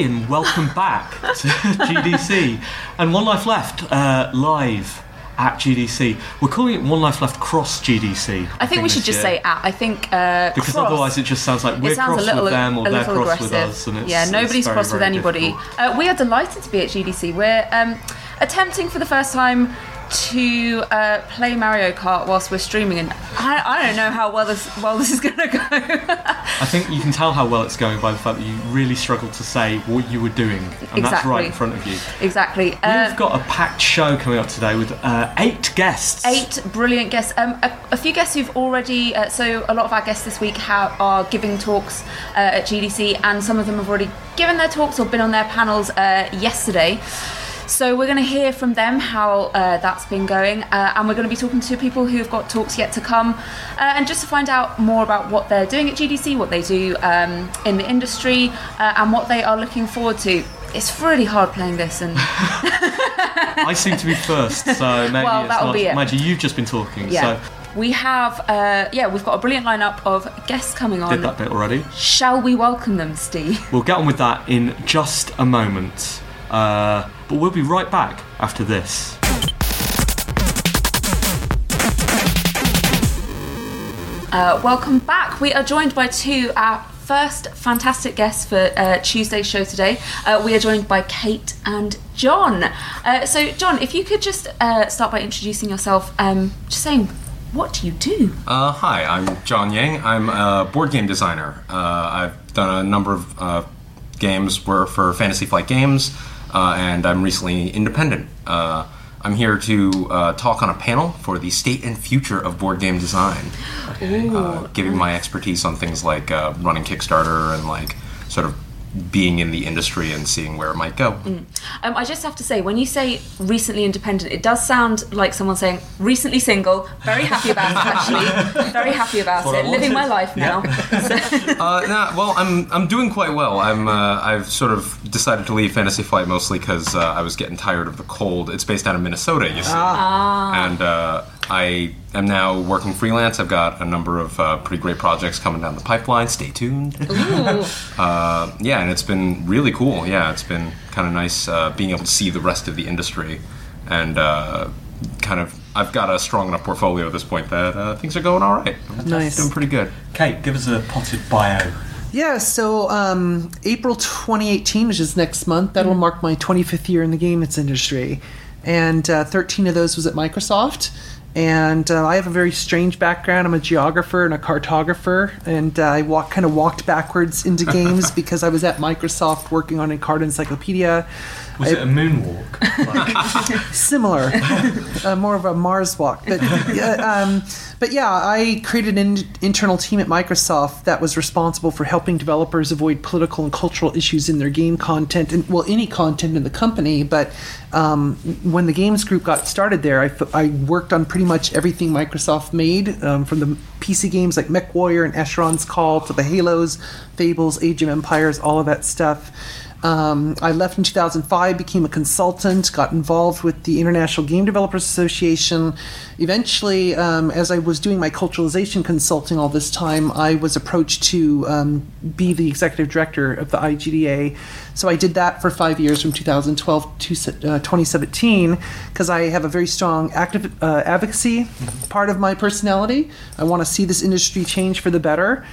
And welcome back to GDC and One Life Left uh, live at GDC. We're calling it One Life Left Cross GDC. I think we should just year. say at. I think uh, because cross- otherwise it just sounds like we're sounds cross a little, with them or they're cross aggressive. with us, and it's yeah, nobody's very, cross with anybody. Uh, we are delighted to be at GDC. We're um, attempting for the first time to uh, play Mario Kart whilst we're streaming, and I, I don't know how well this well this is going to go. I think you can tell how well it's going by the fact that you really struggled to say what you were doing, and that's right in front of you. exactly. We've got a packed show coming up today with uh, eight guests. Eight brilliant guests. Um, a, a few guests who've already. Uh, so a lot of our guests this week ha- are giving talks uh, at GDC, and some of them have already given their talks or been on their panels uh, yesterday. So we're going to hear from them how uh, that's been going, uh, and we're going to be talking to people who've got talks yet to come, uh, and just to find out more about what they're doing at GDC, what they do um, in the industry, uh, and what they are looking forward to. It's really hard playing this, and I seem to be first, so maybe Well, it's that'll not. be it. Maggie, you've just been talking, Yeah. so We have, uh, yeah, we've got a brilliant lineup of guests coming on. did that bit already. Shall we welcome them, Steve? We'll get on with that in just a moment. Uh, but we'll be right back after this. Uh, welcome back. We are joined by two our first fantastic guests for uh, Tuesday's show today. Uh, we are joined by Kate and John. Uh, so, John, if you could just uh, start by introducing yourself, um, just saying, what do you do? Uh, hi, I'm John Ying. I'm a board game designer. Uh, I've done a number of uh, games for, for Fantasy Flight Games, uh, and I'm recently independent. Uh, I'm here to uh, talk on a panel for the state and future of board game design, uh, giving my expertise on things like uh, running Kickstarter and like sort of being in the industry and seeing where it might go. Um, I just have to say, when you say recently independent, it does sound like someone saying recently single. Very happy about it, actually. Very happy about what it. Living my wanted. life now. Uh, nah, well, I'm I'm doing quite well. I'm uh, I've sort of decided to leave Fantasy Flight mostly because uh, I was getting tired of the cold. It's based out of Minnesota, you see, and uh, I am now working freelance. I've got a number of uh, pretty great projects coming down the pipeline. Stay tuned. uh, yeah, and it's been really cool. Yeah, it's been kind of nice uh, being able to see the rest of the industry and uh, kind of. I've got a strong enough portfolio at this point that uh, things are going all right. Nice. doing pretty good. Kate, give us a potted bio. Yeah, so um, April 2018, which is next month, that'll mark my 25th year in the games industry. And uh, 13 of those was at Microsoft. And uh, I have a very strange background. I'm a geographer and a cartographer, and uh, I walk, kind of walked backwards into games because I was at Microsoft working on Encarta encyclopedia. Was I- it a moonwalk? similar, uh, more of a Mars walk. But yeah, um, but yeah, I created an in- internal team at Microsoft that was responsible for helping developers avoid political and cultural issues in their game content, and well, any content in the company. But um, when the games group got started there, I, f- I worked on pretty much everything Microsoft made, um, from the PC games like MechWarrior and Asheron's Call to the Halos, Fables, Age of Empires, all of that stuff. Um, I left in 2005, became a consultant, got involved with the International Game Developers Association. Eventually, um, as I was doing my culturalization consulting all this time, I was approached to um, be the executive director of the IGDA. So I did that for five years from 2012 to uh, 2017 because I have a very strong active uh, advocacy part of my personality. I want to see this industry change for the better.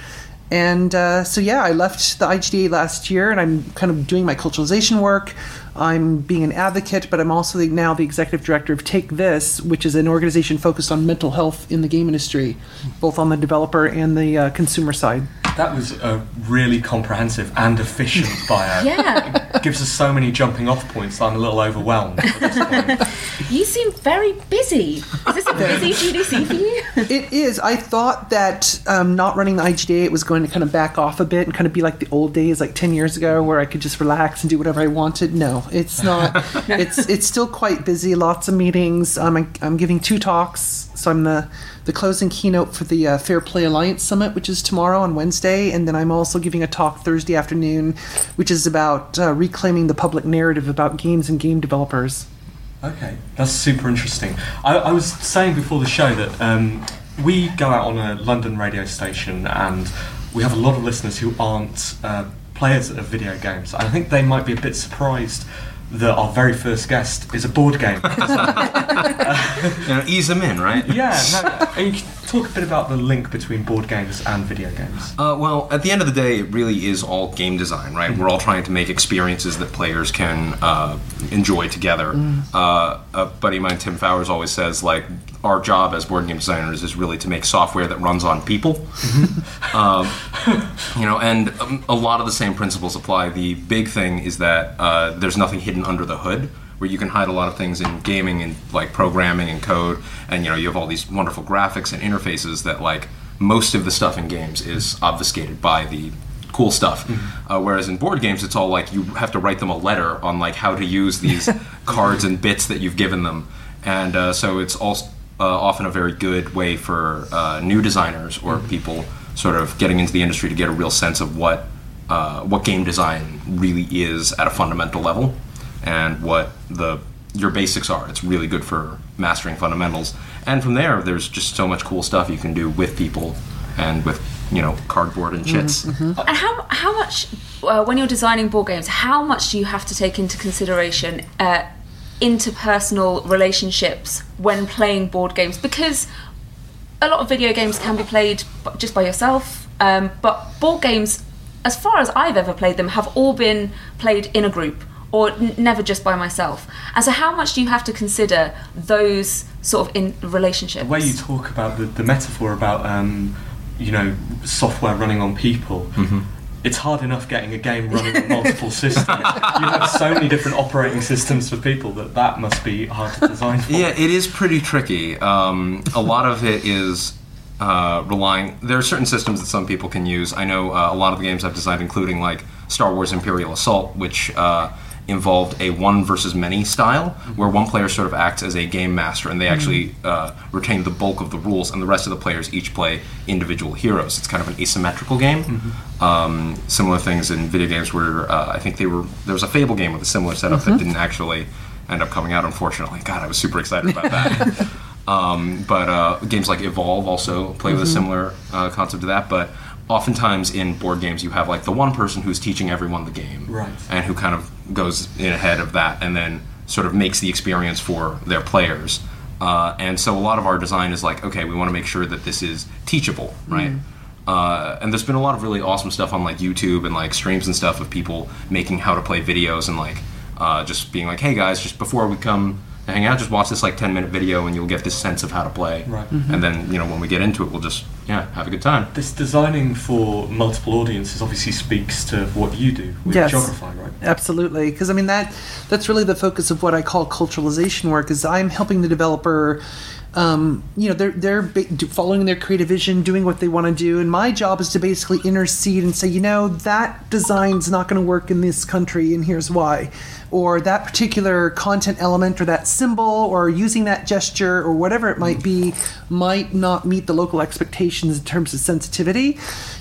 And uh, so, yeah, I left the IGDA last year and I'm kind of doing my culturalization work. I'm being an advocate, but I'm also the, now the executive director of Take This, which is an organization focused on mental health in the game industry, both on the developer and the uh, consumer side. That was a really comprehensive and efficient bio. Yeah. It gives us so many jumping off points that I'm a little overwhelmed at this point. You seem very busy. Is this a busy GDC for you? It is. I thought that um, not running the IGDA it was going to kind of back off a bit and kind of be like the old days, like ten years ago, where I could just relax and do whatever I wanted. No, it's not. it's it's still quite busy. Lots of meetings. Um, I, I'm giving two talks, so I'm the the closing keynote for the uh, Fair Play Alliance Summit, which is tomorrow on Wednesday, and then I'm also giving a talk Thursday afternoon, which is about uh, reclaiming the public narrative about games and game developers. Okay, that's super interesting. I, I was saying before the show that um, we go out on a London radio station and we have a lot of listeners who aren't uh, players of video games. I think they might be a bit surprised that our very first guest is a board game. You know, ease them in, right? yeah, no, and you can talk a bit about the link between board games and video games. Uh, well, at the end of the day, it really is all game design, right? We're all trying to make experiences that players can uh, enjoy together. Uh, a buddy of mine, Tim Fowers, always says, like, our job as board game designers is really to make software that runs on people. um, you know, and um, a lot of the same principles apply. The big thing is that uh, there's nothing hidden under the hood. Where you can hide a lot of things in gaming and like programming and code, and you know you have all these wonderful graphics and interfaces that like most of the stuff in games is obfuscated by the cool stuff. Uh, whereas in board games, it's all like you have to write them a letter on like how to use these cards and bits that you've given them, and uh, so it's also uh, often a very good way for uh, new designers or people sort of getting into the industry to get a real sense of what uh, what game design really is at a fundamental level and what the your basics are. It's really good for mastering fundamentals. And from there, there's just so much cool stuff you can do with people and with you know cardboard and chits. And how how much uh, when you're designing board games, how much do you have to take into consideration uh, interpersonal relationships when playing board games? Because a lot of video games can be played just by yourself, um, but board games, as far as I've ever played them, have all been played in a group or n- never just by myself. And so, how much do you have to consider those sort of in relationships? The way you talk about the, the metaphor about um, you know software running on people. It's hard enough getting a game running on multiple systems. You have so many different operating systems for people that that must be hard to design for. Yeah, it is pretty tricky. Um, a lot of it is uh, relying. There are certain systems that some people can use. I know uh, a lot of the games I've designed, including like Star Wars Imperial Assault, which uh, involved a one versus many style, where one player sort of acts as a game master, and they actually uh, retain the bulk of the rules, and the rest of the players each play individual heroes. It's kind of an asymmetrical game. Um, similar things in video games where uh, I think they were there was a Fable game with a similar setup that didn't actually end up coming out. Unfortunately, God, I was super excited about that. Um, but uh, games like Evolve also play with a similar uh, concept to that. But oftentimes in board games, you have like the one person who's teaching everyone the game, Right. and who kind of goes in ahead of that, and then sort of makes the experience for their players. Uh, and so a lot of our design is like, okay, we want to make sure that this is teachable, right? Uh, and there's been a lot of really awesome stuff on like YouTube and like streams and stuff of people making how to play videos and like uh, just being like, hey guys, just before we come to hang out, just watch this like 10 minute video and you'll get this sense of how to play. Right. And then, you know, when we get into it, we'll just, yeah, have a good time. This designing for multiple audiences obviously speaks to what you do with Yes. Geogrify, right? Absolutely, because I mean that that's really the focus of what I call culturalization work. Is I'm helping the developer um, you know they're they're following their creative vision, doing what they want to do, and my job is to basically intercede and say, you know, that design's not going to work in this country, and here's why, or that particular content element, or that symbol, or using that gesture, or whatever it might be, might not meet the local expectations in terms of sensitivity.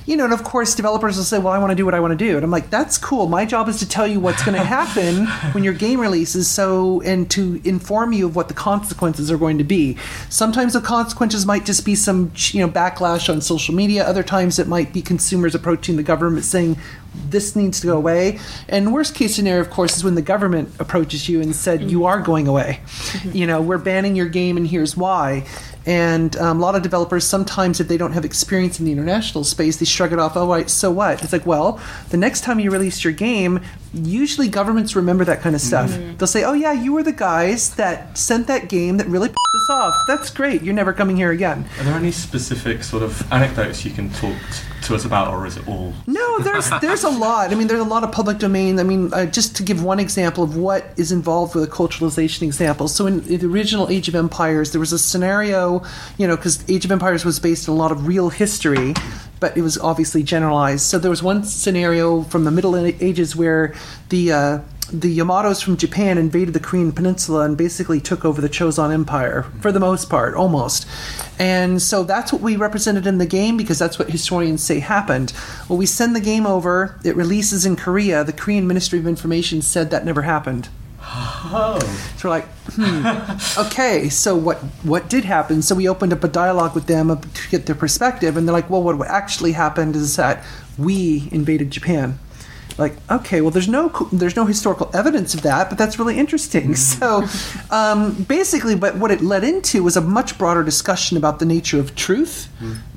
You know, and of course, developers will say, well, I want to do what I want to do, and I'm like, that's cool. My job is to tell you what's going to happen when your game releases, so and to inform you of what the consequences are going to be. Sometimes the consequences might just be some you know backlash on social media. Other times it might be consumers approaching the government saying this needs to go away. And worst case scenario, of course, is when the government approaches you and said mm-hmm. you are going away. Mm-hmm. you know, we're banning your game, and here's why. And um, a lot of developers sometimes, if they don't have experience in the international space, they shrug it off. Oh, right, so what? It's like, well, the next time you release your game, usually governments remember that kind of stuff. They'll say, oh yeah, you were the guys that sent that game that really pissed us off. That's great. You're never coming here again. Are there any specific sort of anecdotes you can talk to us about, or is it all? No, there's there's a lot. I mean, there's a lot of public domain. I mean, uh, just to give one example of what is involved with a culturalization example. So in, in the original Age of Empires, there was a scenario, you know, because Age of Empires was based on a lot of real history, but it was obviously generalized. So there was one scenario from the Middle Ages where the uh, the Yamatos from Japan invaded the Korean Peninsula and basically took over the Choson Empire for the most part, almost. And so that's what we represented in the game because that's what historians say happened. Well, we send the game over, it releases in Korea. The Korean Ministry of Information said that never happened. Oh, So we're like, hmm, okay, so what what did happen? So we opened up a dialogue with them to get their perspective, and they're like, well, what actually happened is that we invaded Japan. Like, okay, well, there's no there's no historical evidence of that, but that's really interesting. So, um, basically, but what it led into was a much broader discussion about the nature of truth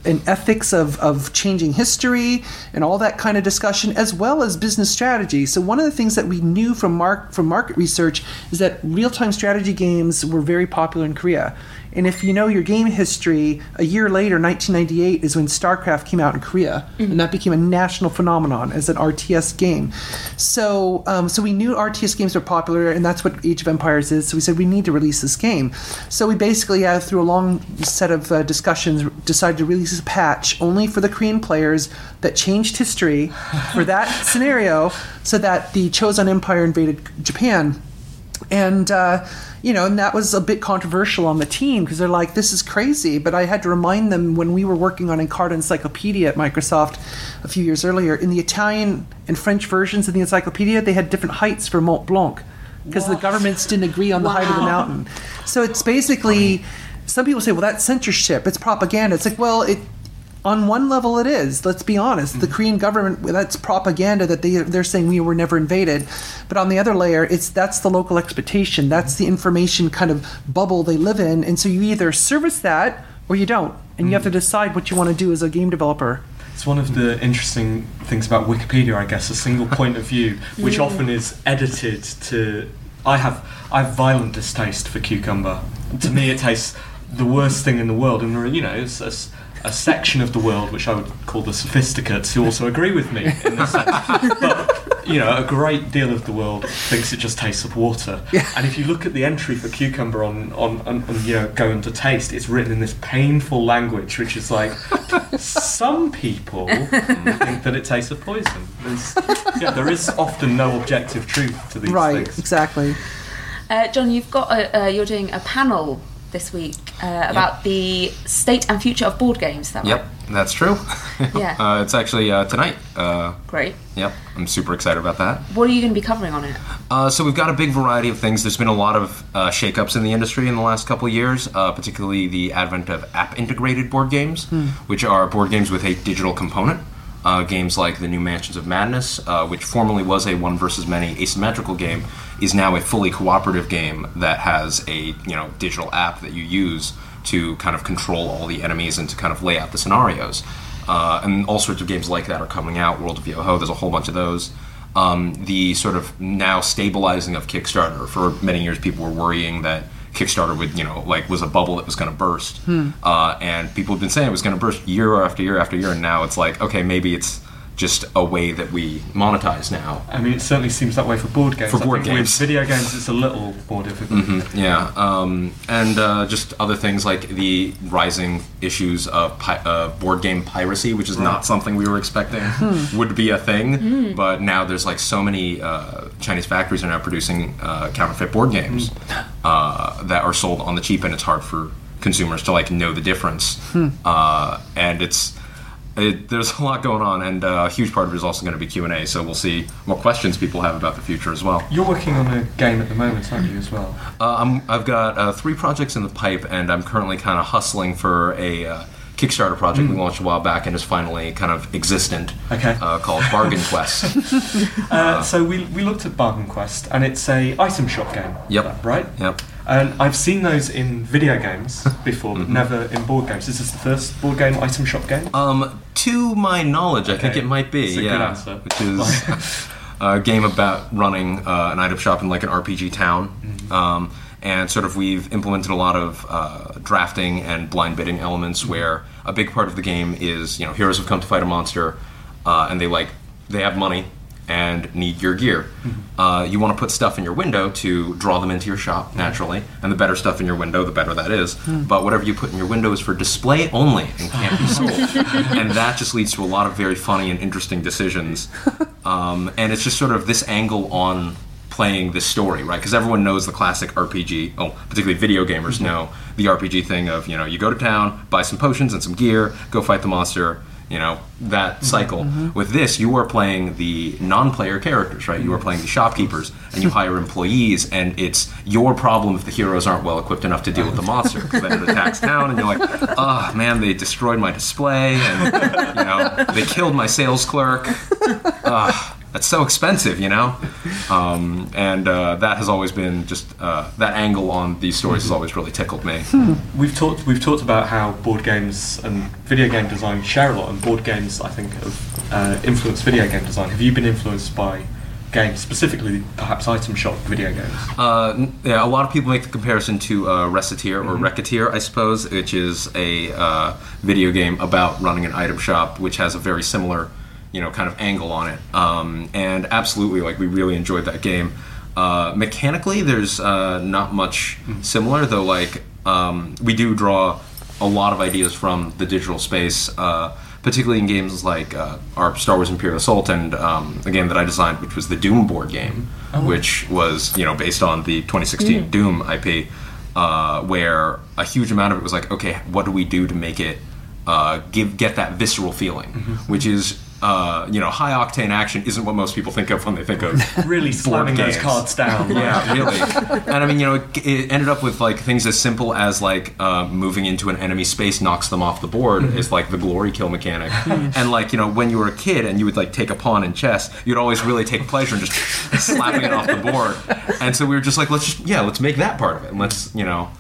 and ethics of, of changing history and all that kind of discussion, as well as business strategy. So one of the things that we knew from mark from market research is that real time strategy games were very popular in Korea. And if you know your game history, a year later, 1998, is when StarCraft came out in Korea, and that became a national phenomenon as an RTS game. So, um, so we knew RTS games were popular, and that's what Age of Empires is. So we said we need to release this game. So we basically, uh, through a long set of uh, discussions, decided to release a patch only for the Korean players that changed history for that scenario, so that the Chosun Empire invaded Japan and uh, you know, and that was a bit controversial on the team because they're like, "This is crazy." But I had to remind them when we were working on Encarta Encyclopedia at Microsoft a few years earlier. In the Italian and French versions of the encyclopedia, they had different heights for Mont Blanc because the governments didn't agree on the height of the mountain. So it's basically. Some people say, "Well, that's censorship. It's propaganda." It's like, well, it on one level it is let's be honest. The mm-hmm. korean government that's propaganda that they, they're saying we were never invaded. But on the other layer it's that's the local expectation. That's the information kind of bubble they live in. And so you either service that or you don't. And you have to mm-hmm. decide what you want to do as a game developer. It's one of the interesting things about Wikipedia, I guess, a single point of view, which often is edited to. I have I have violent distaste for cucumber. To me, it tastes the worst thing in the world, and you know, it's a, s- a section of the world which I would call the sophisticates who also agree with me in this sense. But you know, a great deal of the world thinks it just tastes of water. And if you look at the entry for cucumber on on, on, on you know go into taste, it's written in this painful language, which is like some people think that it tastes of poison. There's, yeah, there is often no objective truth to these right things. exactly Uh, John, you've got a, uh, you're doing a panel this week uh, about the state and future of board games. That Yep, that's true. Yeah. uh, it's actually uh, tonight. Uh. Great. yep, I'm super excited about that. What are you going to be covering on it? Uh, so we've got a big variety of things. There's been a lot of uh, shakeups in the industry in the last couple of years, uh, particularly the advent of app-integrated board games, which are board games with a digital component. Uh, games like the new Mansions of Madness, uh, which formerly was a one versus many asymmetrical game, is now a fully cooperative game that has a you know digital app that you use to kind of control all the enemies and to kind of lay out the scenarios. Uh, and all sorts of games like that are coming out. World of Yoho, there's a whole bunch of those um, the sort of now stabilizing of Kickstarter. For many years, people were worrying that Kickstarter would, you know, like was a bubble that was going to burst, uh, and people have been saying it was going to burst year after year after year, and now it's like, okay, maybe it's just a way that we monetize now. I mean, it certainly seems that way for board games. For I board think games. With video games, it's a little more difficult. Yeah, um, and uh, just other things like the rising issues of pi- uh, board game piracy, which is not something we were expecting would be a thing. But now there's like so many uh, Chinese factories are now producing uh, counterfeit board games uh, that are sold on the cheap, and it's hard for consumers to like know the difference. Uh, and it's it, there's a lot going on, and uh, a huge part of it is also going to be Q and A. So we'll see what questions people have about the future as well. You're working on a game at the moment, aren't you, as well? Uh, I'm, I've got uh, three projects in the pipe, and I'm currently kind of hustling for a uh, Kickstarter project we launched a while back and is finally kind of existent. Okay. Uh, called Bargain Quest. Uh, so we, we looked at Bargain Quest, and it's a item shop game. Yep. Right. yep. And I've seen those in video games before, Mm-hmm. but never in board games. Is this the first board game item shop game? Um, to my knowledge, I think it might be. It's a good yeah. answer. Which is a game about running uh, an item shop in like an RPG town. Mm-hmm. Um, and sort of we've implemented a lot of uh, drafting and blind bidding elements Mm-hmm. where a big part of the game is you know heroes have come to fight a monster uh, and they like they have money and need your gear. Mm-hmm. Uh, you want to put stuff in your window to draw them into your shop naturally, and the better stuff in your window, the better that is. Hmm. But whatever you put in your window is for display only and can't be sold, and that just leads to a lot of very funny and interesting decisions. Um, and it's just sort of this angle on playing this story, right? Because everyone knows the classic RPG. Oh, particularly video gamers Mm-hmm. know the RPG thing of you know you go to town, buy some potions and some gear, go fight the monster. You know that Mm-hmm. cycle. With this, you are playing the non-player characters, right? Mm-hmm. You are playing the shopkeepers, and you hire employees, and it's your problem if the heroes aren't well equipped enough to deal with the monster. then it attacks town, and you're like, oh man, they destroyed my display, and you know they killed my sales clerk. That's so expensive, you know. Um, and uh, that has always been just uh, that angle on these stories has always really tickled me. We've talked we've talked about how board games and video game design share a lot, and board games I think have uh, influenced video game design. Have you been influenced by games, specifically perhaps item shop video games? Uh, yeah, a lot of people make the comparison to uh, Recettear or Racketeer, I suppose, which is a uh, video game about running an item shop, which has a very similar, you know, kind of angle on it. Um, and absolutely, like we really enjoyed that game. Uh, mechanically, there's uh, not much similar, though. Like um, we do draw a lot of ideas from the digital space. Uh, particularly in games like uh, our Star Wars Imperial Assault and um, a game that I designed, which was the Doom board game, which was you know based on the 2016 Doom IP, uh, where a huge amount of it was like, okay, what do we do to make it uh, give get that visceral feeling, which is. Uh, you know, high octane action isn't what most people think of when they think of Really slamming those cards down. Yeah, really. and I mean, you know, it, it ended up with like things as simple as like uh, moving into an enemy space knocks them off the board is like the glory kill mechanic. and like you know, when you were a kid and you would like take a pawn in chess, you'd always really take pleasure in just slapping it off the board. And so we were just like, let's just yeah, let's make that part of it, and let's you know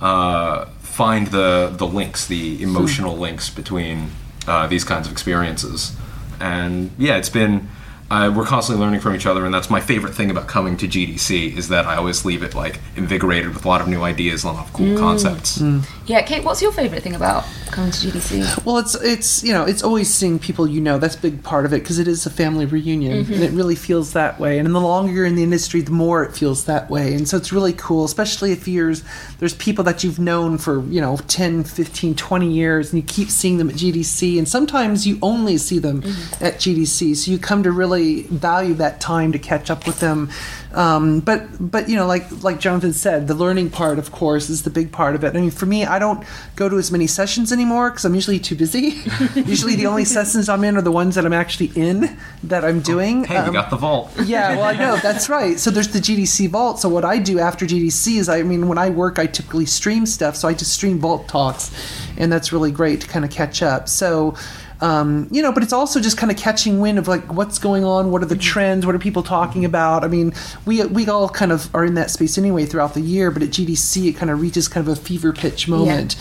uh, find the the links, the emotional links between uh, these kinds of experiences. And yeah, it's been. Uh, we're constantly learning from each other, and that's my favorite thing about coming to GDC is that I always leave it like invigorated with a lot of new ideas and a lot of cool concepts. Yeah, Kate, what's your favourite thing about coming to GDC? Well, it's it's you know it's always seeing people you know. That's a big part of it because it is a family reunion, and it really feels that way. And the longer you're in the industry, the more it feels that way. And so it's really cool, especially if you're there's people that you've known for you know 10, 15, 20 years, and you keep seeing them at GDC. And sometimes you only see them at GDC, so you come to really value that time to catch up with them. Um, but but you know, like like Jonathan said, the learning part, of course, is the big part of it. I mean, for me, I don't go to as many sessions anymore because I'm usually too busy. usually, the only sessions I'm in are the ones that I'm actually in that I'm doing. Hey, we Um, got the vault. yeah, well, I know that's right. So there's the GDC Vault. So what I do after GDC is, I mean, when I work, I typically stream stuff. So I just stream Vault talks, and that's really great to kind of catch up. So. Um, you know, but it's also just kind of catching wind of like what's going on, what are the trends, what are people talking about. I mean, we we all kind of are in that space anyway throughout the year, but at GDC it kind of reaches kind of a fever pitch moment,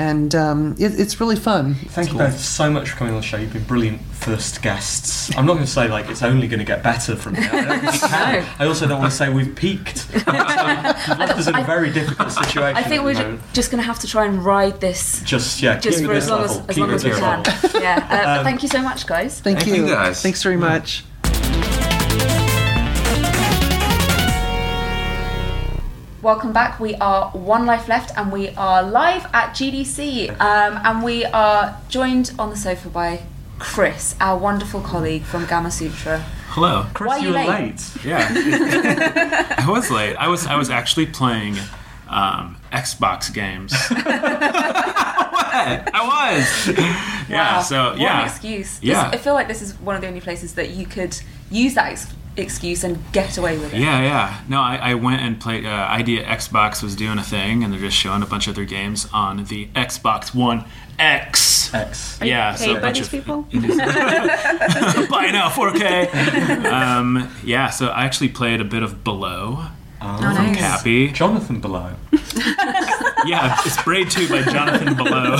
and um, it, it's really fun. Thank you both so much for coming on the show. You've been brilliant first guests. I'm not going to say like it's only going to get better from here. I don't think it can. No. I also don't want to say we've peaked. You've left us in a very difficult situation. I think we're ju- just going to have to try and ride this just yeah, just keep for it as this long level. as, as keep long as we can. Yeah. Uh, Um, thank you so much, guys. Thank, Thank you. you, guys. Thanks very much. Welcome back. We are one life left, and we are live at GDC, um, and we are joined on the sofa by Chris, our wonderful colleague from Gamasutra. Hello. Chris, Why are you you were late? late. Yeah. I was late. I was I was actually playing um, Xbox games. I was. Yeah. Wow, So what yeah. an excuse. This- Yeah. I feel like this is one of the only places that you could use that ex- excuse and get away with it. Yeah, yeah. No, I, I went and played. Uh, ID@Xbox was doing a thing, and they're just showing a bunch of their games on the Xbox One X. X. Yeah, so paid a bunch these of people? buy now 4K. um, yeah, so I actually played a bit of Below Oh, from nice. Capy. Jonathan below. Yeah, it's Braid 2 by Jonathan Below.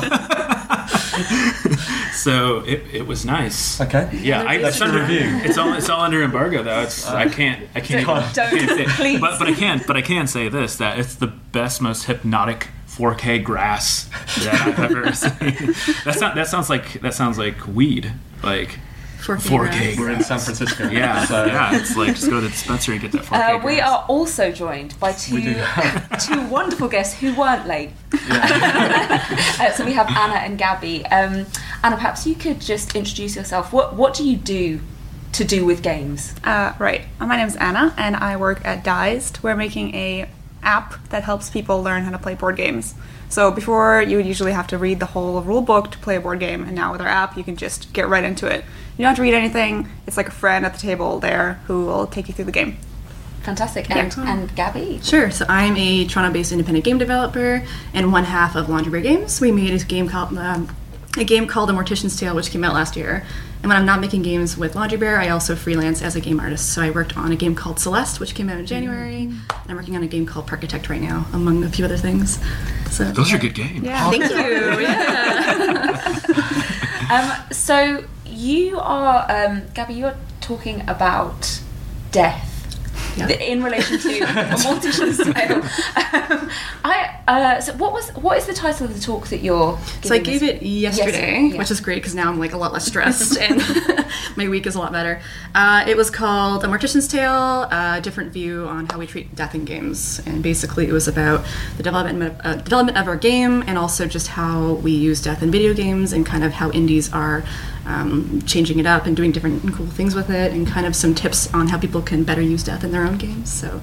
So it, it was nice. Okay. Yeah, I, That's it's the under review. It's all it's all under embargo though. It's I can't I can't, even, Don't, can't say, please. but but I can't but I can say this that it's the best most hypnotic 4K grass that I've ever seen. That's not that sounds like that sounds like weed like 4K We're in San Francisco. Yeah, So yeah. It's like just go to the dispensary and get that 4K. Uh, we grass. are also joined by two two wonderful guests who weren't late. uh, so we have Anna and Gabby. Um, Anna, perhaps you could just introduce yourself. What what do you do to do with games? Uh, right. Uh, My name is Anna, and I work at Dized. We're making a app that helps people learn how to play board games. So before, you would usually have to read the whole rule book to play a board game, and now with our app, you can just get right into it. You don't have to read anything. It's like a friend at the table there who will take you through the game. Fantastic. And, and Gabby. Sure. So I'm a Toronto-based independent game developer and one half of Laundry Bear Games. We made a game called um, a game called A Mortician's Tale, which came out last year. And when I'm not making games with Laundry Bear, I also freelance as a game artist. So I worked on a game called Celeste, which came out in January. And I'm working on a game called Parkitect right now, among a few other things. So Those are good games. Yeah. thank you. Yeah. Um, so you are, um, Gabby, you're talking about death. Yeah. In relation to a mortician's tale, um, I uh, so what was what is the title of the talk that you're? So I gave us? it yesterday, Yes, yeah. which is great because now I'm like a lot less stressed and my week is a lot better. Uh, it was called A Mortician's Tale, a different view on how we treat death in games. And basically, it was about the development uh, development of our game and also just how we use death in video games and kind of how indies are um, changing it up and doing different and cool things with it and kind of some tips on how people can better use death in their own games. So.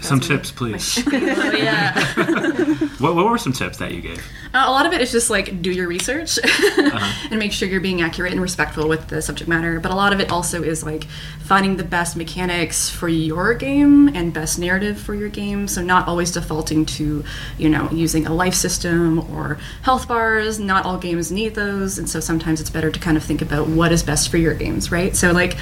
Some tips, please. Oh, yeah. What, what were some tips that you gave? Uh, a lot of it is just like do your research and make sure you're being accurate and respectful with the subject matter. But a lot of it also is like finding the best mechanics for your game and best narrative for your game. So not always defaulting to, you know, using a life system or health bars. Not all games need those, and so sometimes it's better to kind of think about what is best for your games, right? So like,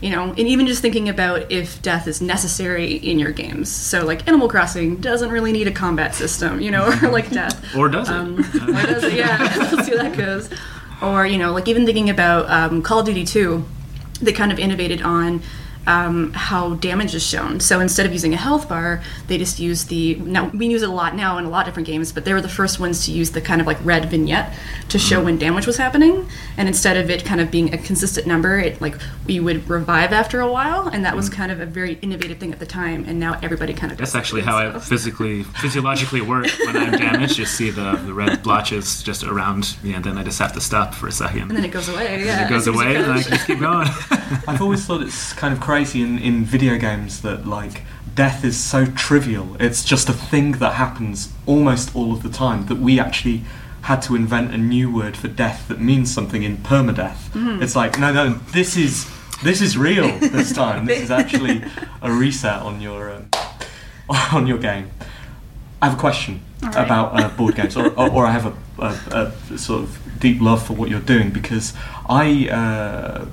you know, and even just thinking about if death is necessary in your games. So like Animal Crossing doesn't really need a combat system, you know, or like death. Or does it? Um, or does it? Yeah, we'll see how that goes. Or you know, like even thinking about um, Call of Duty 2, they kind of innovated on um, how damage is shown. So instead of using a health bar, they just use the. Now we use it a lot now in a lot of different games, but they were the first ones to use the kind of like red vignette to show when damage was happening. And instead of it kind of being a consistent number, it like we would revive after a while, and that was kind of a very innovative thing at the time. And now everybody kind of. That's does it, actually how I physically, physiologically work when I'm damaged. Just see the, the red blotches just around me, and then I just have to stop for a second. And then it goes away. Yeah, it goes as soon as you away, and I just keep going. I've always thought it's kind of crazy in, in video games that like death is so trivial. It's just a thing that happens almost all of the time that we actually had to invent a new word for death that means something in permadeath. It's like no no this is this is real this time. this is actually a reset on your um, on your game. I have a question right. about uh, board games, or, or, or I have a, a, a sort of deep love for what you're doing because I uh,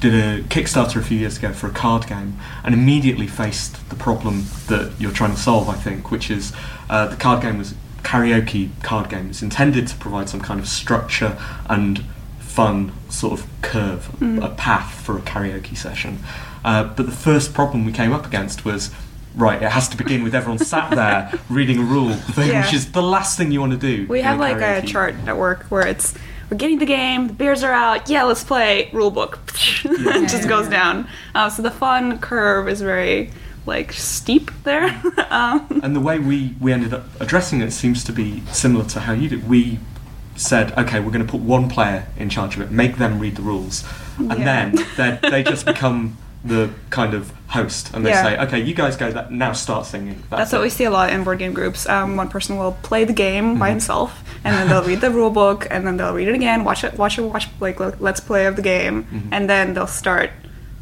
did a Kickstarter a few years ago for a card game and immediately faced the problem that you're trying to solve, I think, which is uh, the card game was karaoke card game. It's intended to provide some kind of structure and fun sort of curve, Mm. a path for a karaoke session. Uh, but the first problem we came up against was right, it has to begin with everyone sat there reading a rule thing, Yeah. which is the last thing you want to do. We have like a chart at work where it's we're getting the game, the beers are out, yeah, let's play. Rule book it just goes down. Uh, so the fun curve is very like steep there. um, And the way we, we ended up addressing it seems to be similar to how you did. We said, okay, we're going to put one player in charge of it, make them read the rules, and Yeah. then they just become the kind of host, and they Yeah. say, okay, you guys go. That now start singing. That's what we see a lot in board game groups. Um, one person will play the game by Mhm. himself, and then they'll read the rule book, and then they'll read it again, watch it, watch it, watch like le- let's play of the game, Mhm. and then they'll start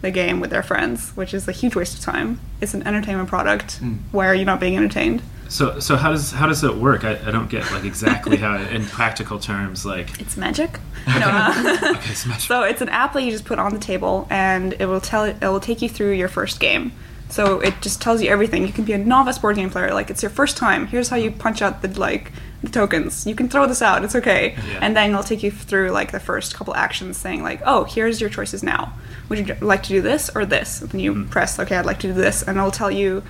the game with their friends, which is a huge waste of time. It's an entertainment product. Mm. Why are you not being entertained? So so how does how does it work? I, I don't get like exactly how in practical terms like It's magic. No, uh, okay, it's magic. So it's an app that you just put on the table, and it will tell it will take you through your first game. So it just tells you everything. You can be a novice board game player, like it's your first time. Here's how you punch out the like the tokens. You can throw this out. It's okay. Yeah. And then it'll take you through like the first couple actions, saying like, oh, here's your choices now. Would you like to do this or this? And then you press, okay, I'd like to do this, and it'll tell you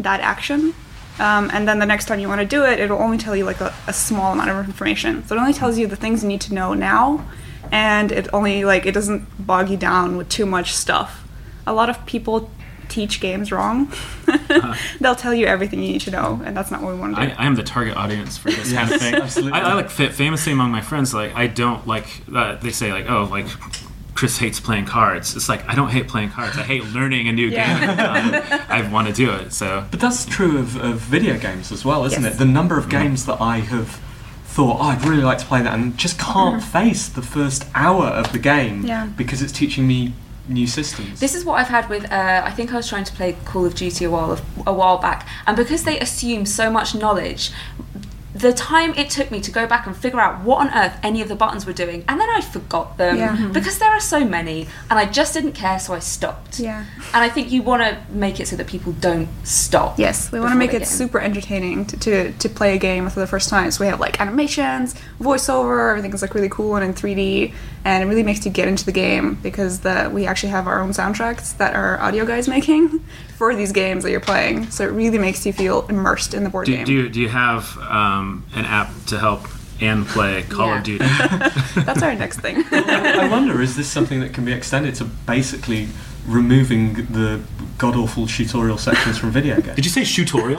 that action. Um, and then the next time you want to do it, it'll only tell you like a, a small amount of information. So it only tells you the things you need to know now, and it only like it doesn't bog you down with too much stuff. A lot of people teach games wrong. They'll tell you everything you need to know, and that's not what we want to do. I, I am the target audience for this kind of thing. absolutely. I, I like famously among my friends, like I don't like. Uh, they say like, oh, like Chris hates playing cards. It's like I don't hate playing cards. I hate learning a new Yeah. game. Um, I want to do it. So But that's true of, of video games as well, isn't Yes. it? The number of games that I have thought, oh, I'd really like to play that, and just can't face the first hour of the game Yeah. because it's teaching me new systems. This is what I've had with. Uh, I think I was trying to play Call of Duty a while a while back, and because they assume so much knowledge, the time it took me to go back and figure out what on earth any of the buttons were doing, and then I forgot them Yeah. Mhm. because there are so many, and I just didn't care, so I stopped. Yeah. And I think you want to make it so that people don't stop. Yes, we want to make it get super entertaining to, to, to play a game for the first time. So we have like animations, voiceover, everything's like really cool and in 3D, and it really makes you get into the game because the we actually have our own soundtracks that our audio guys making for these games that you're playing. So it really makes you feel immersed in the board do, game. do you do you have um, an app to help and play Call Yeah. of Duty? That's our next thing. I wonder, is this something that can be extended to basically removing the god awful tutorial sections from video games? Did you say tutorial?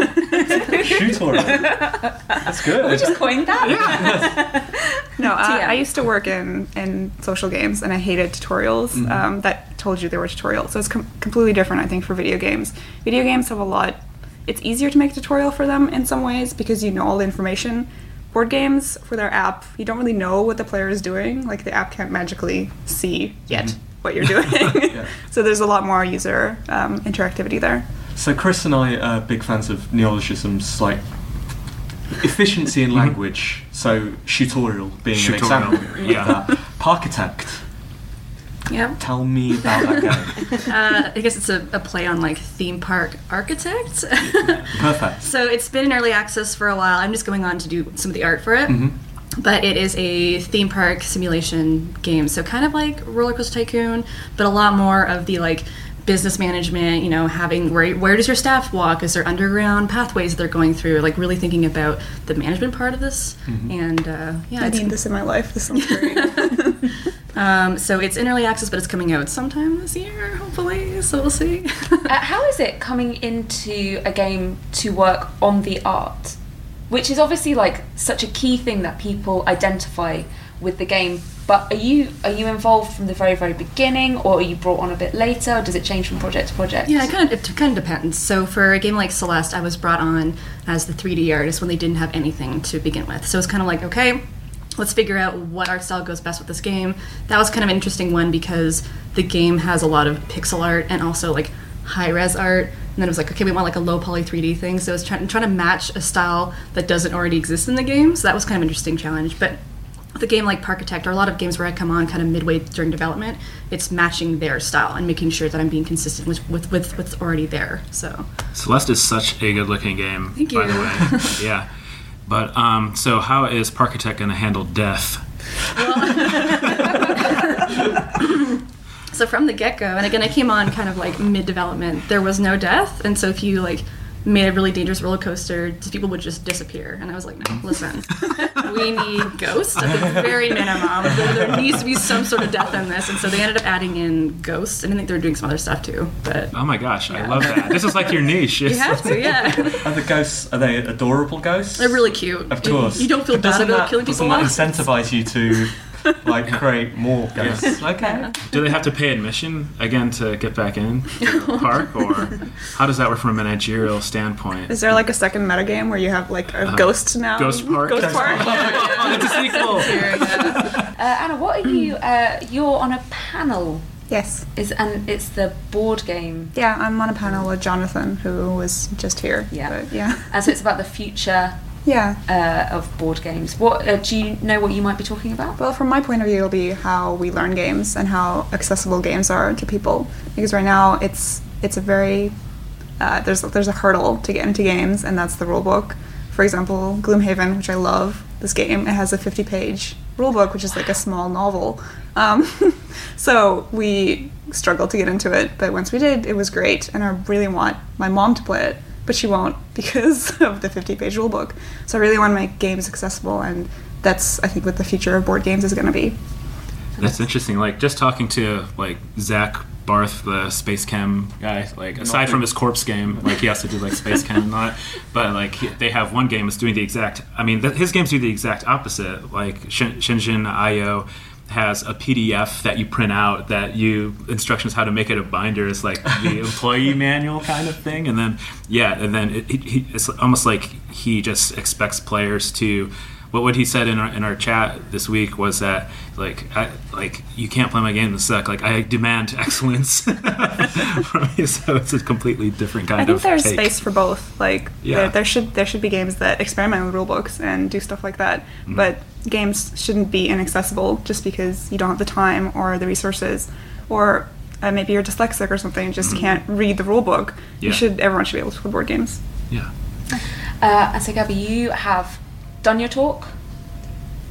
tutorial. That's good. We just coined that. Yeah. no, uh, I used to work in, in social games and I hated tutorials Mhm. um, that told you they were tutorials. So it's com- completely different, I think, for video games. Video games have a lot, it's easier to make a tutorial for them in some ways because you know all the information. Board games, for their app, you don't really know what the player is doing. Like the app can't magically see yet Mhm. What you're doing. so there's a lot more user um, interactivity there. So Chris and I are big fans of neologisms like efficiency in language. So tutorial being Tutorial, an example. of yeah. that. Parkitect. Yeah. Tell me about that game. uh, I guess it's a, a play on like theme park architect. Perfect. so it's been in early access for a while. I'm just going on to do some of the art for it. Mhm. But it is a theme park simulation game, so kind of like Roller Coaster Tycoon, but a lot more of the like business management. You know, having where where does your staff walk? Is there underground pathways they're going through? Like really thinking about the management part of this. Mhm. And uh, yeah, I it's- need this in my life. This sounds great. um, so it's in early access, but it's coming out sometime this year, hopefully. So we'll see. uh, how is it coming into a game to work on the art, which is obviously like such a key thing that people identify with the game? But are you are you involved from the very very beginning, or are you brought on a bit later? Or does it change from project to project? Yeah, it kind of it kind of depends. So for a game like Celeste, I was brought on as the 3D artist when they didn't have anything to begin with. So it's kind of like okay, let's figure out what art style goes best with this game. That was kind of an interesting one because the game has a lot of pixel art and also like high res art. And then it was like, okay, we want like a low poly 3D thing. So it's trying trying to match a style that doesn't already exist in the game. So that was kind of an interesting challenge. But with a game like Parkitect, or a lot of games where I come on kind of midway during development, it's matching their style and making sure that I'm being consistent with with, with what's already there. So Celeste is such a good looking game. Thank By the way, yeah. But um, so how is Parkitect going to handle death? So from the get go, and again, I came on kind of like mid development. There was no death, and so if you like made a really dangerous roller coaster, people would just disappear. And I was like, no, listen, we need ghosts at the very minimum. There, there needs to be some sort of death in this, and so they ended up adding in ghosts, and I think they're doing some other stuff too. But Oh my gosh, I love that. This is like your niche. you have to, yeah. Are the ghosts? Are they adorable ghosts? They're really cute. Of course. You, you don't feel But bad about that, killing doesn't people. that incentivize you to like create more ghosts? Okay. Do they have to pay admission again to get back in to the park, or how does that work from a managerial standpoint? Is there like a second metagame where you have like a ghost now? Uh, Ghost Park? Ghost Ghost Park. Oh, it's a sequel. Uh, Anna, what are you? Uh, you're on a panel. Yes. Is and it's the board game. Yeah, I'm on a panel with Jonathan, who was just here. Yeah. But yeah. And so it's about the future Yeah. uh, of board games. What uh, do you know? What you might be talking about? Well, from my point of view, it'll be how we learn games and how accessible games are to people. Because right now, it's it's a very uh, there's there's a hurdle to get into games, and that's the rule book. For example, Gloomhaven, which I love, this game it has a 50 page rule book, which is like a small novel. Um, so we struggled to get into it, but once we did, it was great, and I really want my mom to play it, but she won't because of the 50 page rule book. So I really want to make games accessible, and that's I think what the future of board games is going to be. That's interesting. Like just talking to like Zach Barth, the SpaceChem guy. Like aside from his corpse game, like he has to do like SpaceChem and not. But like he, they have one game that's doing the exact. I mean, th- his games do the exact opposite. Like Shin- Shenzhen I/O has a PDF that you print out that you instructions how to make it a binder. It's like the employee manual kind of thing. And then yeah, and then it, it, it's almost like he just expects players to what what he said in our in our chat this week was that like I, like you can't play my game and suck. Like I demand excellence from you. So it's a completely different kind of. I think of there's take. space for both. Like Yeah. there, there should there should be games that experiment with rule books and do stuff like that. Mm-hmm. But games shouldn't be inaccessible just because you don't have the time or the resources, or uh, maybe you're dyslexic or something, and just can't read the rule book. Yeah. You should everyone should be able to play board games. Yeah. Uh, and so, Gabby, you have done your talk.